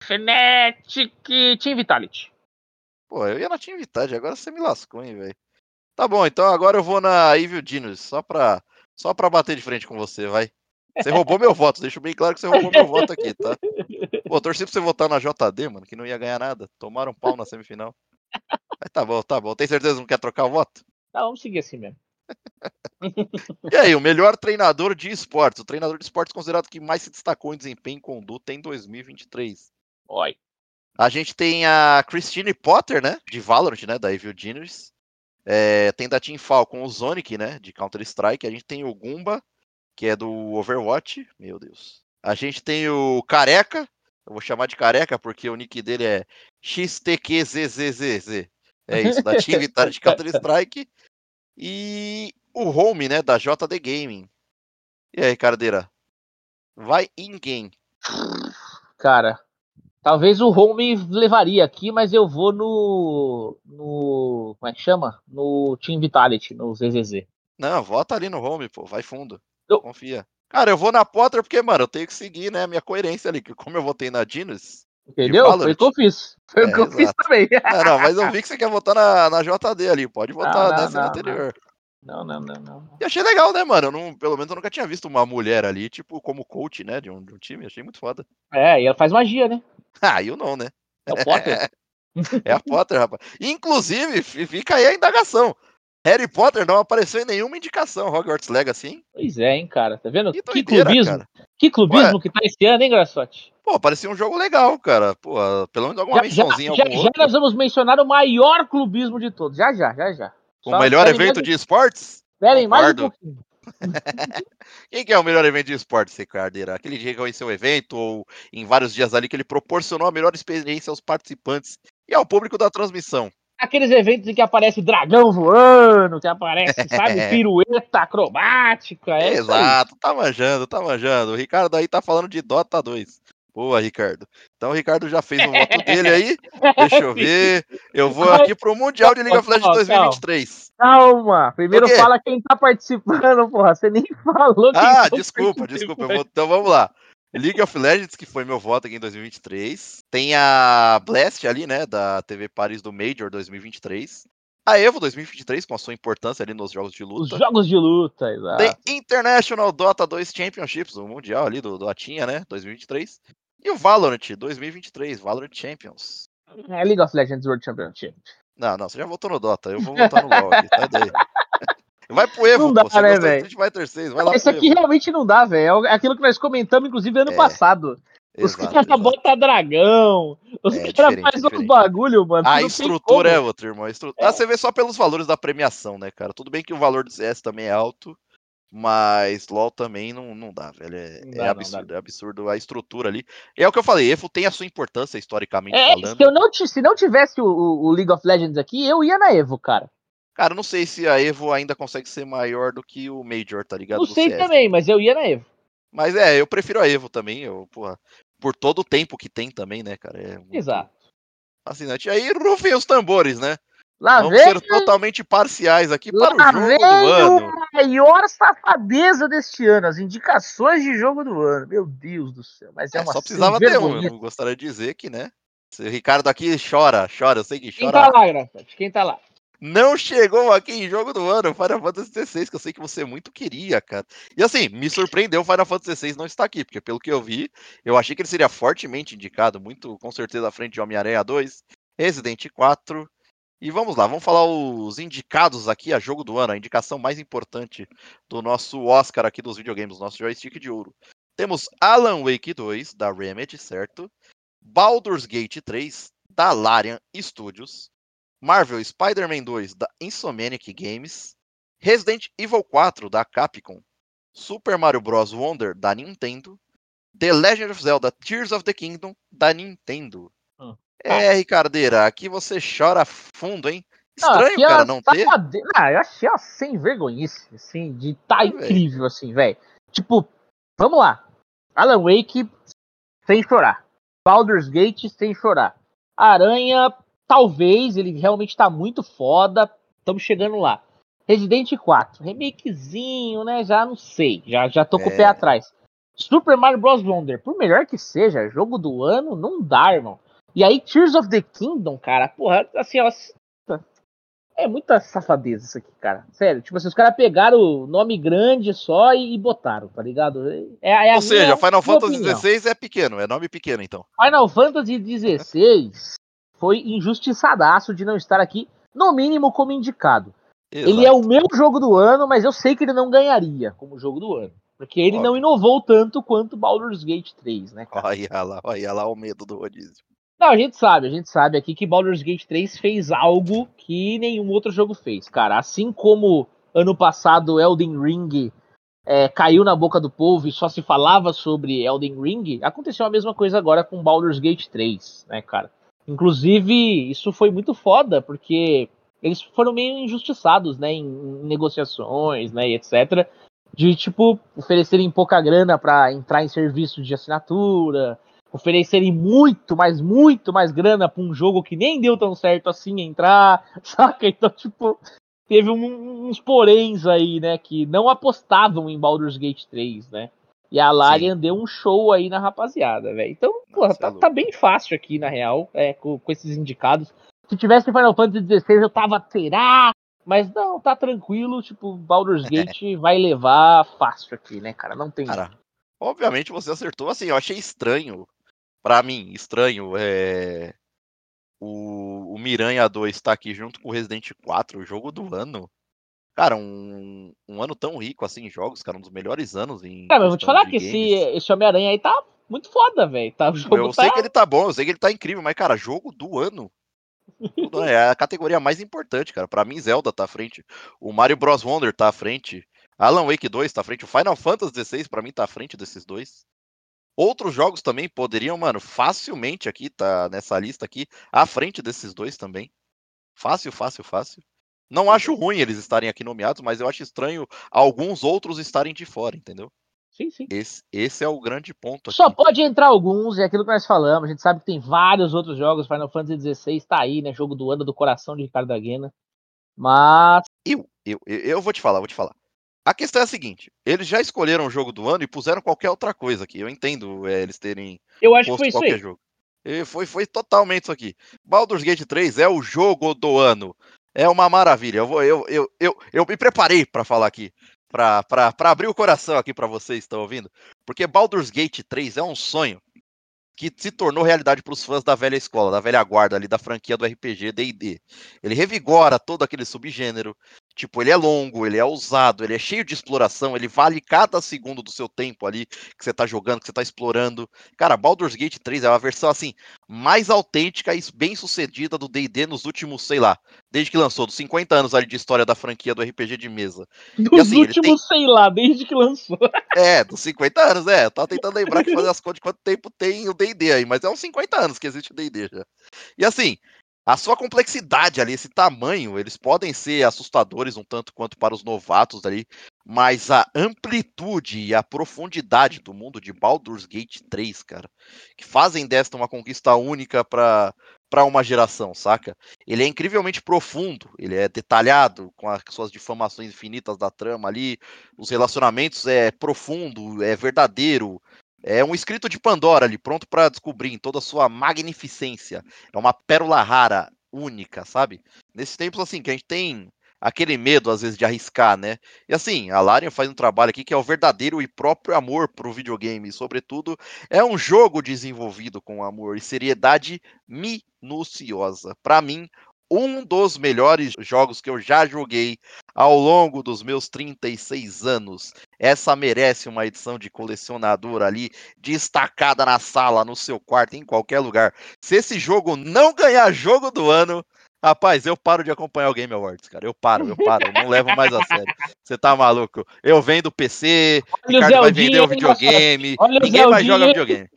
Fnatic Team Vitality. Pô, eu ia na Team Vitality, agora você me lascou, hein, velho. Tá bom, então agora eu vou na Evil Genius, só pra, só pra bater de frente com você, vai. Você roubou meu voto, deixo bem claro que você roubou meu voto aqui, tá? Pô, torci pra você votar na JD, mano, que não ia ganhar nada. Tomaram um pau na semifinal. Mas tá bom, tá bom. Tem certeza que não quer trocar o voto? Tá, vamos seguir assim mesmo. *laughs* E aí, o melhor treinador de esportes. O treinador de esportes considerado que mais se destacou em desempenho e conduta em 2023. Oi. A gente tem a Christine Potter, né? De Valorant, né? Da Evil Genius. É, tem da Team Falcon o Zonic, né? De Counter-Strike. A gente tem o Gumba, que é do Overwatch. Meu Deus. A gente tem o Careca. Eu vou chamar de Careca porque o nick dele é XTQZZZZ. É isso, da Team *laughs* Vitória de Counter-Strike. E o Home, né? Da JD Gaming. E aí, Cardeira? Vai em quem? Cara, talvez o Home levaria aqui, mas eu vou no. no. Como é que chama? No Team Vitality, no ZZZ. Não, vota ali no Home, pô. Vai fundo. Eu... Confia. Cara, eu vou na Potter porque, mano, eu tenho que seguir, né, a minha coerência ali. Como eu votei na Dinos. Entendeu? Foi o que eu fiz. Foi o é, que eu exato. fiz também. Não, não, mas eu vi que você quer votar na, na JD ali. Pode votar não, não, nessa não, anterior. Não, não, não, não. E achei legal, né, mano? Eu não, pelo menos eu nunca tinha visto uma mulher ali, tipo, como coach, né, de um, de um time. Achei muito foda. É, e ela faz magia, né? *laughs* Ah, eu não, né? É o Potter. *laughs* é a Potter, rapaz. Inclusive, fica aí a indagação. Harry Potter não apareceu em nenhuma indicação Hogwarts Legacy, hein? Pois é, hein, cara. Tá vendo? Que, que clubismo. Cara. Que clubismo Ué. que tá esse ano, hein, Graçote? Pô, parecia um jogo legal, cara. Pô, pelo menos alguma já, mençãozinha. Já, já, já nós vamos mencionar o maior clubismo de todos. Já, já, já, já. O Só melhor evento de esportes? Esperem mais um pouquinho. *laughs* *laughs* Quem que é o melhor evento de esportes, Ricardeira? Aquele dia que conheceu o evento, ou em vários dias ali que ele proporcionou a melhor experiência aos participantes e ao público da transmissão. Aqueles eventos em que aparece dragão voando, que aparece, *laughs* sabe, pirueta acrobática. É Exato, tá manjando, tá manjando. O Ricardo aí tá falando de Dota 2. Boa, Ricardo. Então o Ricardo já fez o voto *laughs* dele aí. Deixa eu ver. Eu vou aqui pro Mundial de League of Legends 2023. Calma. Primeiro fala quem tá participando, porra. Você nem *laughs* falou quem Ah, desculpa, desculpa. Vou... Então vamos lá. League of Legends, que foi meu voto aqui em 2023. Tem a Blast ali, né, da TV Paris do Major 2023. A Evo 2023, com a sua importância ali nos jogos de luta. Os jogos de luta, exato. Tem International Dota 2 Championships, o Mundial ali do, do Atinha, né, 2023. E o Valorant 2023, Valorant Champions. É League of Legends World Championship. Não, não, você já votou no Dota, eu vou votar no LoL aqui, tá daí. *laughs* Vai pro Evo, não dá, pô, né, velho? vai terceiro, vai lá Esse aqui Evo. realmente não dá, velho. É aquilo que nós comentamos, inclusive, ano é. passado. Os caras botam dragão, os é, caras fazem outros bagulho, mano. A estrutura é outra, irmão. Estru... É. Ah, você vê só pelos valores da premiação, né, cara? Tudo bem que o valor do CS também é alto, mas LoL também não, não dá, velho. É, é dá, é absurdo, é absurdo a estrutura ali. É o que eu falei, EVO tem a sua importância historicamente é, falando. Se, eu não, se não tivesse o, o, League of Legends aqui, eu ia na EVO, cara. Cara, não sei se a EVO ainda consegue ser maior do que o Major, tá ligado? Não sei CS. também, mas eu ia na EVO. Mas é, eu prefiro a EVO também, eu, porra, por todo o tempo que tem também, né, cara? É muito Exato. Fascinante. Aí rufem os tambores, né? Lá Vamos ser totalmente parciais aqui para o jogo do ano. a maior safadeza deste ano, as indicações de jogo do ano. Meu Deus do céu, mas é, é uma Só precisava ter um, eu gostaria de dizer que, né? O Ricardo aqui chora, chora, eu sei que chora. Quem tá lá, Grafete? Quem tá lá? Não chegou aqui em jogo do ano, Final Fantasy XVI, que eu sei que você muito queria, cara. E assim, me surpreendeu o Final Fantasy XVI não estar aqui, porque pelo que eu vi, eu achei que ele seria fortemente indicado, muito com certeza à frente de Homem-Aranha 2, Resident 4, e vamos lá, vamos falar os indicados aqui a jogo do ano, a indicação mais importante do nosso Oscar aqui dos videogames, nosso joystick de ouro. Temos Alan Wake 2, da Remedy, certo? Baldur's Gate 3, da Larian Studios. Marvel Spider-Man 2, da Insomniac Games. Resident Evil 4, da Capcom. Super Mario Bros. Wonder, da Nintendo. The Legend of Zelda Tears of the Kingdom, da Nintendo. É, Ricardeira, aqui você chora fundo, hein? Estranho, não, cara, não ter. Não, eu achei ela sem vergonhice, assim, de tá é, incrível, véio. assim, velho. Tipo, vamos lá. Alan Wake, sem chorar. Baldur's Gate, sem chorar. Aranha, talvez, ele realmente tá muito foda. Estamos chegando lá. Resident 4, remakezinho, né? Já não sei. Já, já tô com o pé é. atrás. Super Mario Bros. Wonder, por melhor que seja, jogo do ano, não dá, irmão. E aí, Tears of the Kingdom, cara, porra, assim, ó. É muita safadeza isso aqui, cara. Sério, tipo assim, os caras pegaram o nome grande só e, e botaram, tá ligado? É, é Ou seja, minha, Final Fantasy XVI é pequeno, é nome pequeno, então. Final Fantasy XVI foi injustiçadaço de não estar aqui, no mínimo como indicado. Exato. Ele é o meu jogo do ano, mas eu sei que ele não ganharia como jogo do ano. Porque ele Óbvio. não inovou tanto quanto Baldur's Gate 3, né, cara? Olha lá, olha lá o medo do rodízio. Não, a gente sabe, a gente sabe aqui que Baldur's Gate 3 fez algo que nenhum outro jogo fez, cara. Assim como ano passado Elden Ring é, caiu na boca do povo e só se falava sobre Elden Ring, aconteceu a mesma coisa agora com Baldur's Gate 3, né, cara? Inclusive, isso foi muito foda, porque eles foram meio injustiçados, né, em, negociações, né, e etc. De, tipo, oferecerem pouca grana para entrar em serviço de assinatura, oferecerem muito, mas muito mais grana pra um jogo que nem deu tão certo assim entrar, *laughs* saca? Então, tipo, teve um, uns poréns aí, né, que não apostavam em Baldur's Gate 3, né? E a Larian Sim. deu um show aí na rapaziada, velho. Então, porra, tá, é tá, bem fácil aqui, na real, é, com, com esses indicados. Se tivesse Final Fantasy XVI, eu tava, será? Mas não, tá tranquilo, tipo, Baldur's Gate vai levar fácil aqui, né, cara? Não tem. Cara, obviamente você acertou, assim, eu achei estranho para mim, estranho, é. O, o Miranha 2 tá aqui junto com o Resident 4, o jogo do ano. Cara, um, um ano tão rico assim em jogos, cara, um dos melhores anos em. Cara, eu vou te falar que esse, esse Homem-Aranha aí tá muito foda, velho. Tá, eu tá... sei que ele tá bom, eu sei que ele tá incrível, mas, cara, jogo do ano. é a categoria mais importante, cara. Pra mim, Zelda tá à frente. O Mario Bros. Wonder tá à frente. Alan Wake 2 tá à frente. O Final Fantasy XVI, pra mim, tá à frente desses dois. Outros jogos também poderiam, mano, facilmente aqui, tá nessa lista aqui, à frente desses dois também. Fácil, fácil, fácil. Não acho ruim eles estarem aqui nomeados, mas eu acho estranho alguns outros estarem de fora, entendeu? Sim, sim. Esse, esse é o grande ponto. Aqui. Só pode entrar alguns, é aquilo que nós falamos. A gente sabe que tem vários outros jogos. Final Fantasy XVI tá aí, né? Jogo do ano do coração de Ricardo Aguena. Mas. Eu, eu, eu vou te falar, vou te falar. A questão é a seguinte: eles já escolheram o jogo do ano e puseram qualquer outra coisa aqui. Eu entendo é, eles terem. Eu acho que foi isso aí. Jogo. E foi, foi totalmente isso aqui. Baldur's Gate 3 é o jogo do ano. É uma maravilha. Eu, vou, eu, eu, eu, eu me preparei para falar aqui. Para abrir o coração aqui para vocês que estão ouvindo. Porque Baldur's Gate 3 é um sonho que se tornou realidade para os fãs da velha escola, da velha guarda ali da franquia do RPG D&D. Ele revigora todo aquele subgênero. Tipo, ele é longo, ele é ousado, ele é cheio de exploração, ele vale cada segundo do seu tempo ali que você tá jogando, que você tá explorando. Cara, Baldur's Gate 3 é uma versão assim mais autêntica e bem sucedida do D&D nos últimos, sei lá, desde que lançou, dos 50 anos ali de história da franquia do RPG de mesa. Dos assim, últimos, tem... sei lá, desde que lançou. *laughs* É, dos 50 anos, é. Eu tava tentando lembrar que fazer as contas de quanto tempo tem o D&D aí, mas é uns 50 anos que existe o D&D já. E assim, a sua complexidade ali, esse tamanho, eles podem ser assustadores um tanto quanto para os novatos ali, mas a amplitude e a profundidade do mundo de Baldur's Gate 3, cara, que fazem desta uma conquista única para para uma geração, saca? Ele é incrivelmente profundo, ele é detalhado com as suas difamações infinitas da trama ali, os relacionamentos é profundo, é verdadeiro, é um escrito de Pandora ali, pronto para descobrir em toda a sua magnificência. É uma pérola rara, única, sabe? Nesses tempos assim que a gente tem aquele medo às vezes de arriscar, né? E assim, a Larian faz um trabalho aqui que é o verdadeiro e próprio amor pro videogame, e, sobretudo, é um jogo desenvolvido com amor e seriedade minuciosa. Para mim, um dos melhores jogos que eu já joguei ao longo dos meus 36 anos. Essa merece uma edição de colecionador ali, destacada na sala, no seu quarto, em qualquer lugar. Se esse jogo não ganhar jogo do ano, Rapaz, eu paro de acompanhar o Game Awards, cara. Eu paro, eu paro, eu não levo mais a sério. Você tá maluco? Eu vendo PC, o Ricardo vai vender o videogame, Olha ninguém mais joga videogame.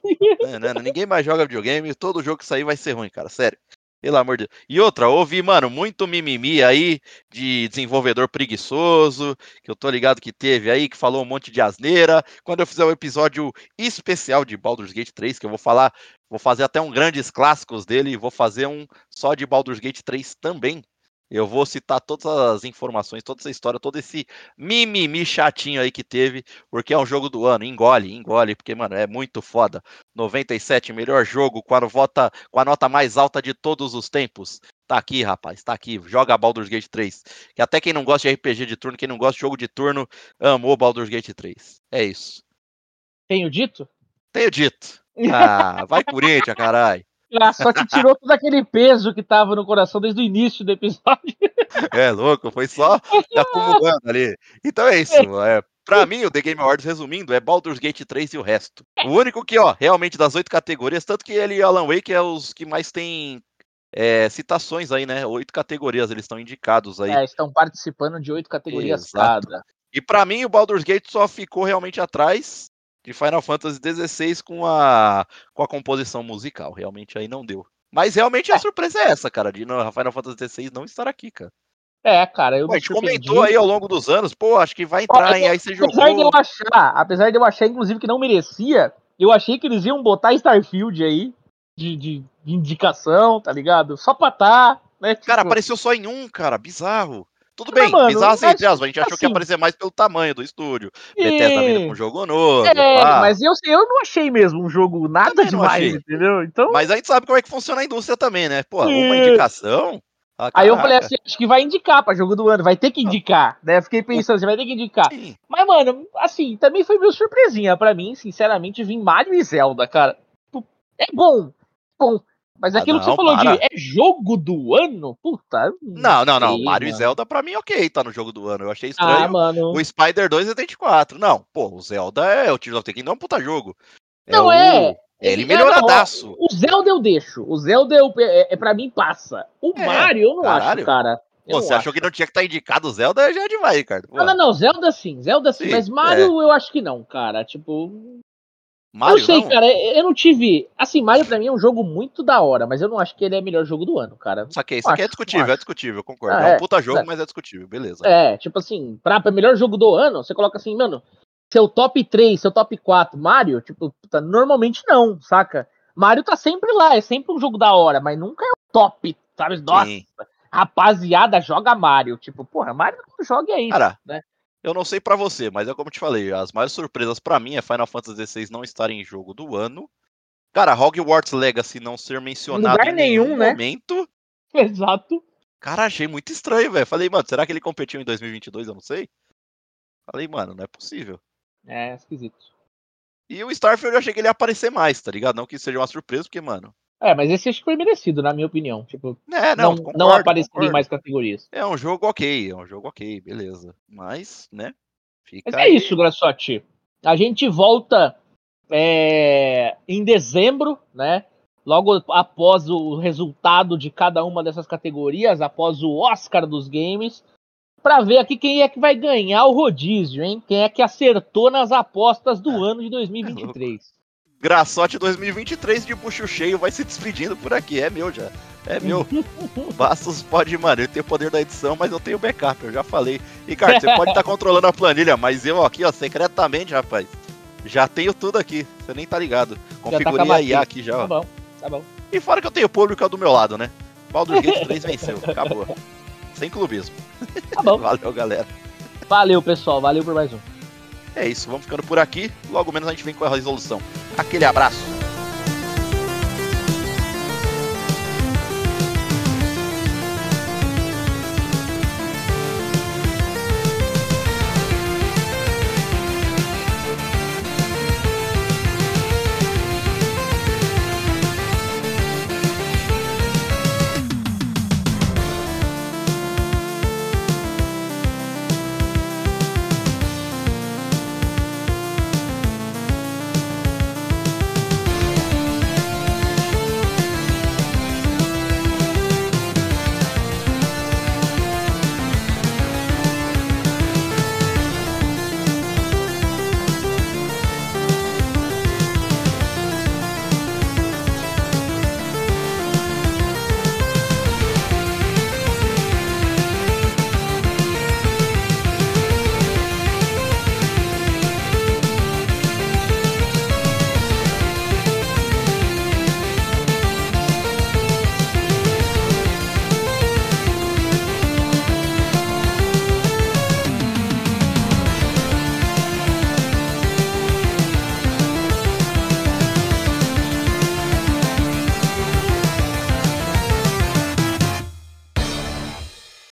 Não, não, não, ninguém mais joga videogame, todo jogo que sair vai ser ruim, cara, sério. Pelo amor de Deus. E outra, ouvi, mano, muito mimimi aí de desenvolvedor preguiçoso, que eu tô ligado que teve aí, que falou um monte de asneira. Quando eu fizer o um episódio especial de Baldur's Gate 3, que eu vou falar, vou fazer até um grandes clássicos dele, vou fazer um só de Baldur's Gate 3 também, eu vou citar todas as informações, toda essa história, todo esse mimimi chatinho aí que teve, porque é um jogo do ano. Engole, engole, porque, mano, é muito foda. 97, melhor jogo com a, vota, com a nota mais alta de todos os tempos. Tá aqui, rapaz, tá aqui. Joga Baldur's Gate 3. Que até quem não gosta de RPG de turno, quem não gosta de jogo de turno, amou Baldur's Gate 3. É isso. Tenho dito? Tenho dito. Ah, vai Corinthians, caralho. Ah, só que tirou todo aquele peso que tava no coração desde o início do episódio. *laughs* É louco, foi só acumulando ali. Então é isso. É, pra mim, o The Game Awards, resumindo, é Baldur's Gate 3 e o resto. O único que, ó, realmente das oito categorias, tanto que ele e Alan Wake é os que mais tem é, citações aí, né? Oito categorias eles estão indicados aí. É, estão participando de oito categorias Exato. cada. E para mim, o Baldur's Gate só ficou realmente atrás de Final Fantasy XVI com a, com a composição musical. Realmente aí não deu. Mas realmente a é. surpresa é essa, cara, de Final Fantasy XVI não estar aqui, cara. É, cara, eu pô, A gente comentou aí ao longo dos anos, pô, acho que vai entrar, hein? Aí você apesar jogou. De eu achar, apesar de eu achar, inclusive, que não merecia, eu achei que eles iam botar Starfield aí de, de, de indicação, tá ligado? Só pra tá, né? Tipo... Cara, apareceu só em um, cara, bizarro. Tudo bem, mano, bizarro assim, mas, a gente achou assim, que ia assim aparecer mais pelo tamanho do estúdio. E... Bethesda vindo com um jogo novo. É, mas eu, eu não achei mesmo um jogo nada demais, entendeu? Então... Mas a gente sabe como é que funciona a indústria também, né? Pô, e... uma indicação. Ah, Aí eu falei assim, acho que vai indicar pra jogo do ano, vai ter que indicar, né? Fiquei pensando, você vai ter que indicar. Sim. Mas, mano, assim, também foi meio surpresinha pra mim, sinceramente, vir Mario e Zelda, cara. É bom, bom. Mas ah, aquilo ah, não, que você falou para. de é jogo do ano? Puta. Não, não, não. Sei, Mario mano. e Zelda pra mim, ok, tá no jogo do ano. Eu achei ah, estranho. Ah, mano. O Spider 2 é 24. Não, pô, o Zelda é o Tears of the Kingdom, é um puta jogo. É não, o... é. Ele melhoradaço. O Zelda eu deixo. O Zelda eu, é, é, pra mim passa. O é, Mario eu não caralho. acho, cara. Pô, você acho. achou que não tinha que estar tá indicado o Zelda? Já é demais, Ricardo. Não, não, não. Zelda sim. Zelda sim. sim mas Mario é. eu acho que não, cara. Tipo. Mario, eu sei, não? cara. Eu não tive. Assim, Mario pra mim é um jogo muito da hora, mas eu não acho que ele é o melhor jogo do ano, cara. Saquei. Isso aqui é discutível, é discutível, concordo. Ah, é um puta jogo, é. mas é discutível, beleza. É, tipo assim, pra, pra melhor jogo do ano, você coloca assim, mano, seu top 3, seu top 4, Mario, tipo, normalmente não, saca? Mario tá sempre lá, é sempre um jogo da hora, mas nunca é o top, sabe? Nossa, Sim. rapaziada, joga Mario. Tipo, porra, Mario não joga aí, Cara, né? Eu não sei para você, mas é como eu te falei, as maiores surpresas para mim é Final Fantasy XVI não estar em jogo do ano. Cara, Hogwarts Legacy não ser mencionado Lugar em nenhum, nenhum né? momento. *laughs* Exato. Cara, achei muito estranho, velho. Falei, mano, será que ele competiu em 2022? Eu não sei. Falei, mano, não é possível. É, esquisito. E o Starfield eu achei que ele ia aparecer mais, tá ligado? Não que seja uma surpresa, porque, mano. É, mas esse acho que foi merecido, na minha opinião. Tipo, é, não, não, concordo, não apareceria em mais categorias. É um jogo ok, é um jogo ok, beleza. Mas, né? Fica mas é aí. isso, Grassotti. A gente volta é, em dezembro, né? Logo após o resultado de cada uma dessas categorias, após o Oscar dos games, para ver aqui quem é que vai ganhar o rodízio, hein? Quem é que acertou nas apostas do é. ano de 2023. Graçote 2023 de bucho cheio vai se despedindo por aqui. É meu já. É meu. *laughs* Bastos pode, mano, eu tenho o poder da edição, mas eu tenho backup, eu já falei. Ricardo, você pode estar tá *laughs* controlando a planilha, mas eu aqui, ó, secretamente, rapaz, já tenho tudo aqui. Você nem tá ligado. Configurei tá a IA aqui já, ó. Tá bom, tá bom. E fora que eu tenho público do meu lado, né? Baldur's Gate 3 venceu, *laughs* acabou. Sem clubismo. Tá bom. Valeu, galera. Valeu, pessoal. Valeu por mais um. É isso, vamos ficando por aqui. Logo menos a gente vem com a resolução. Aquele abraço.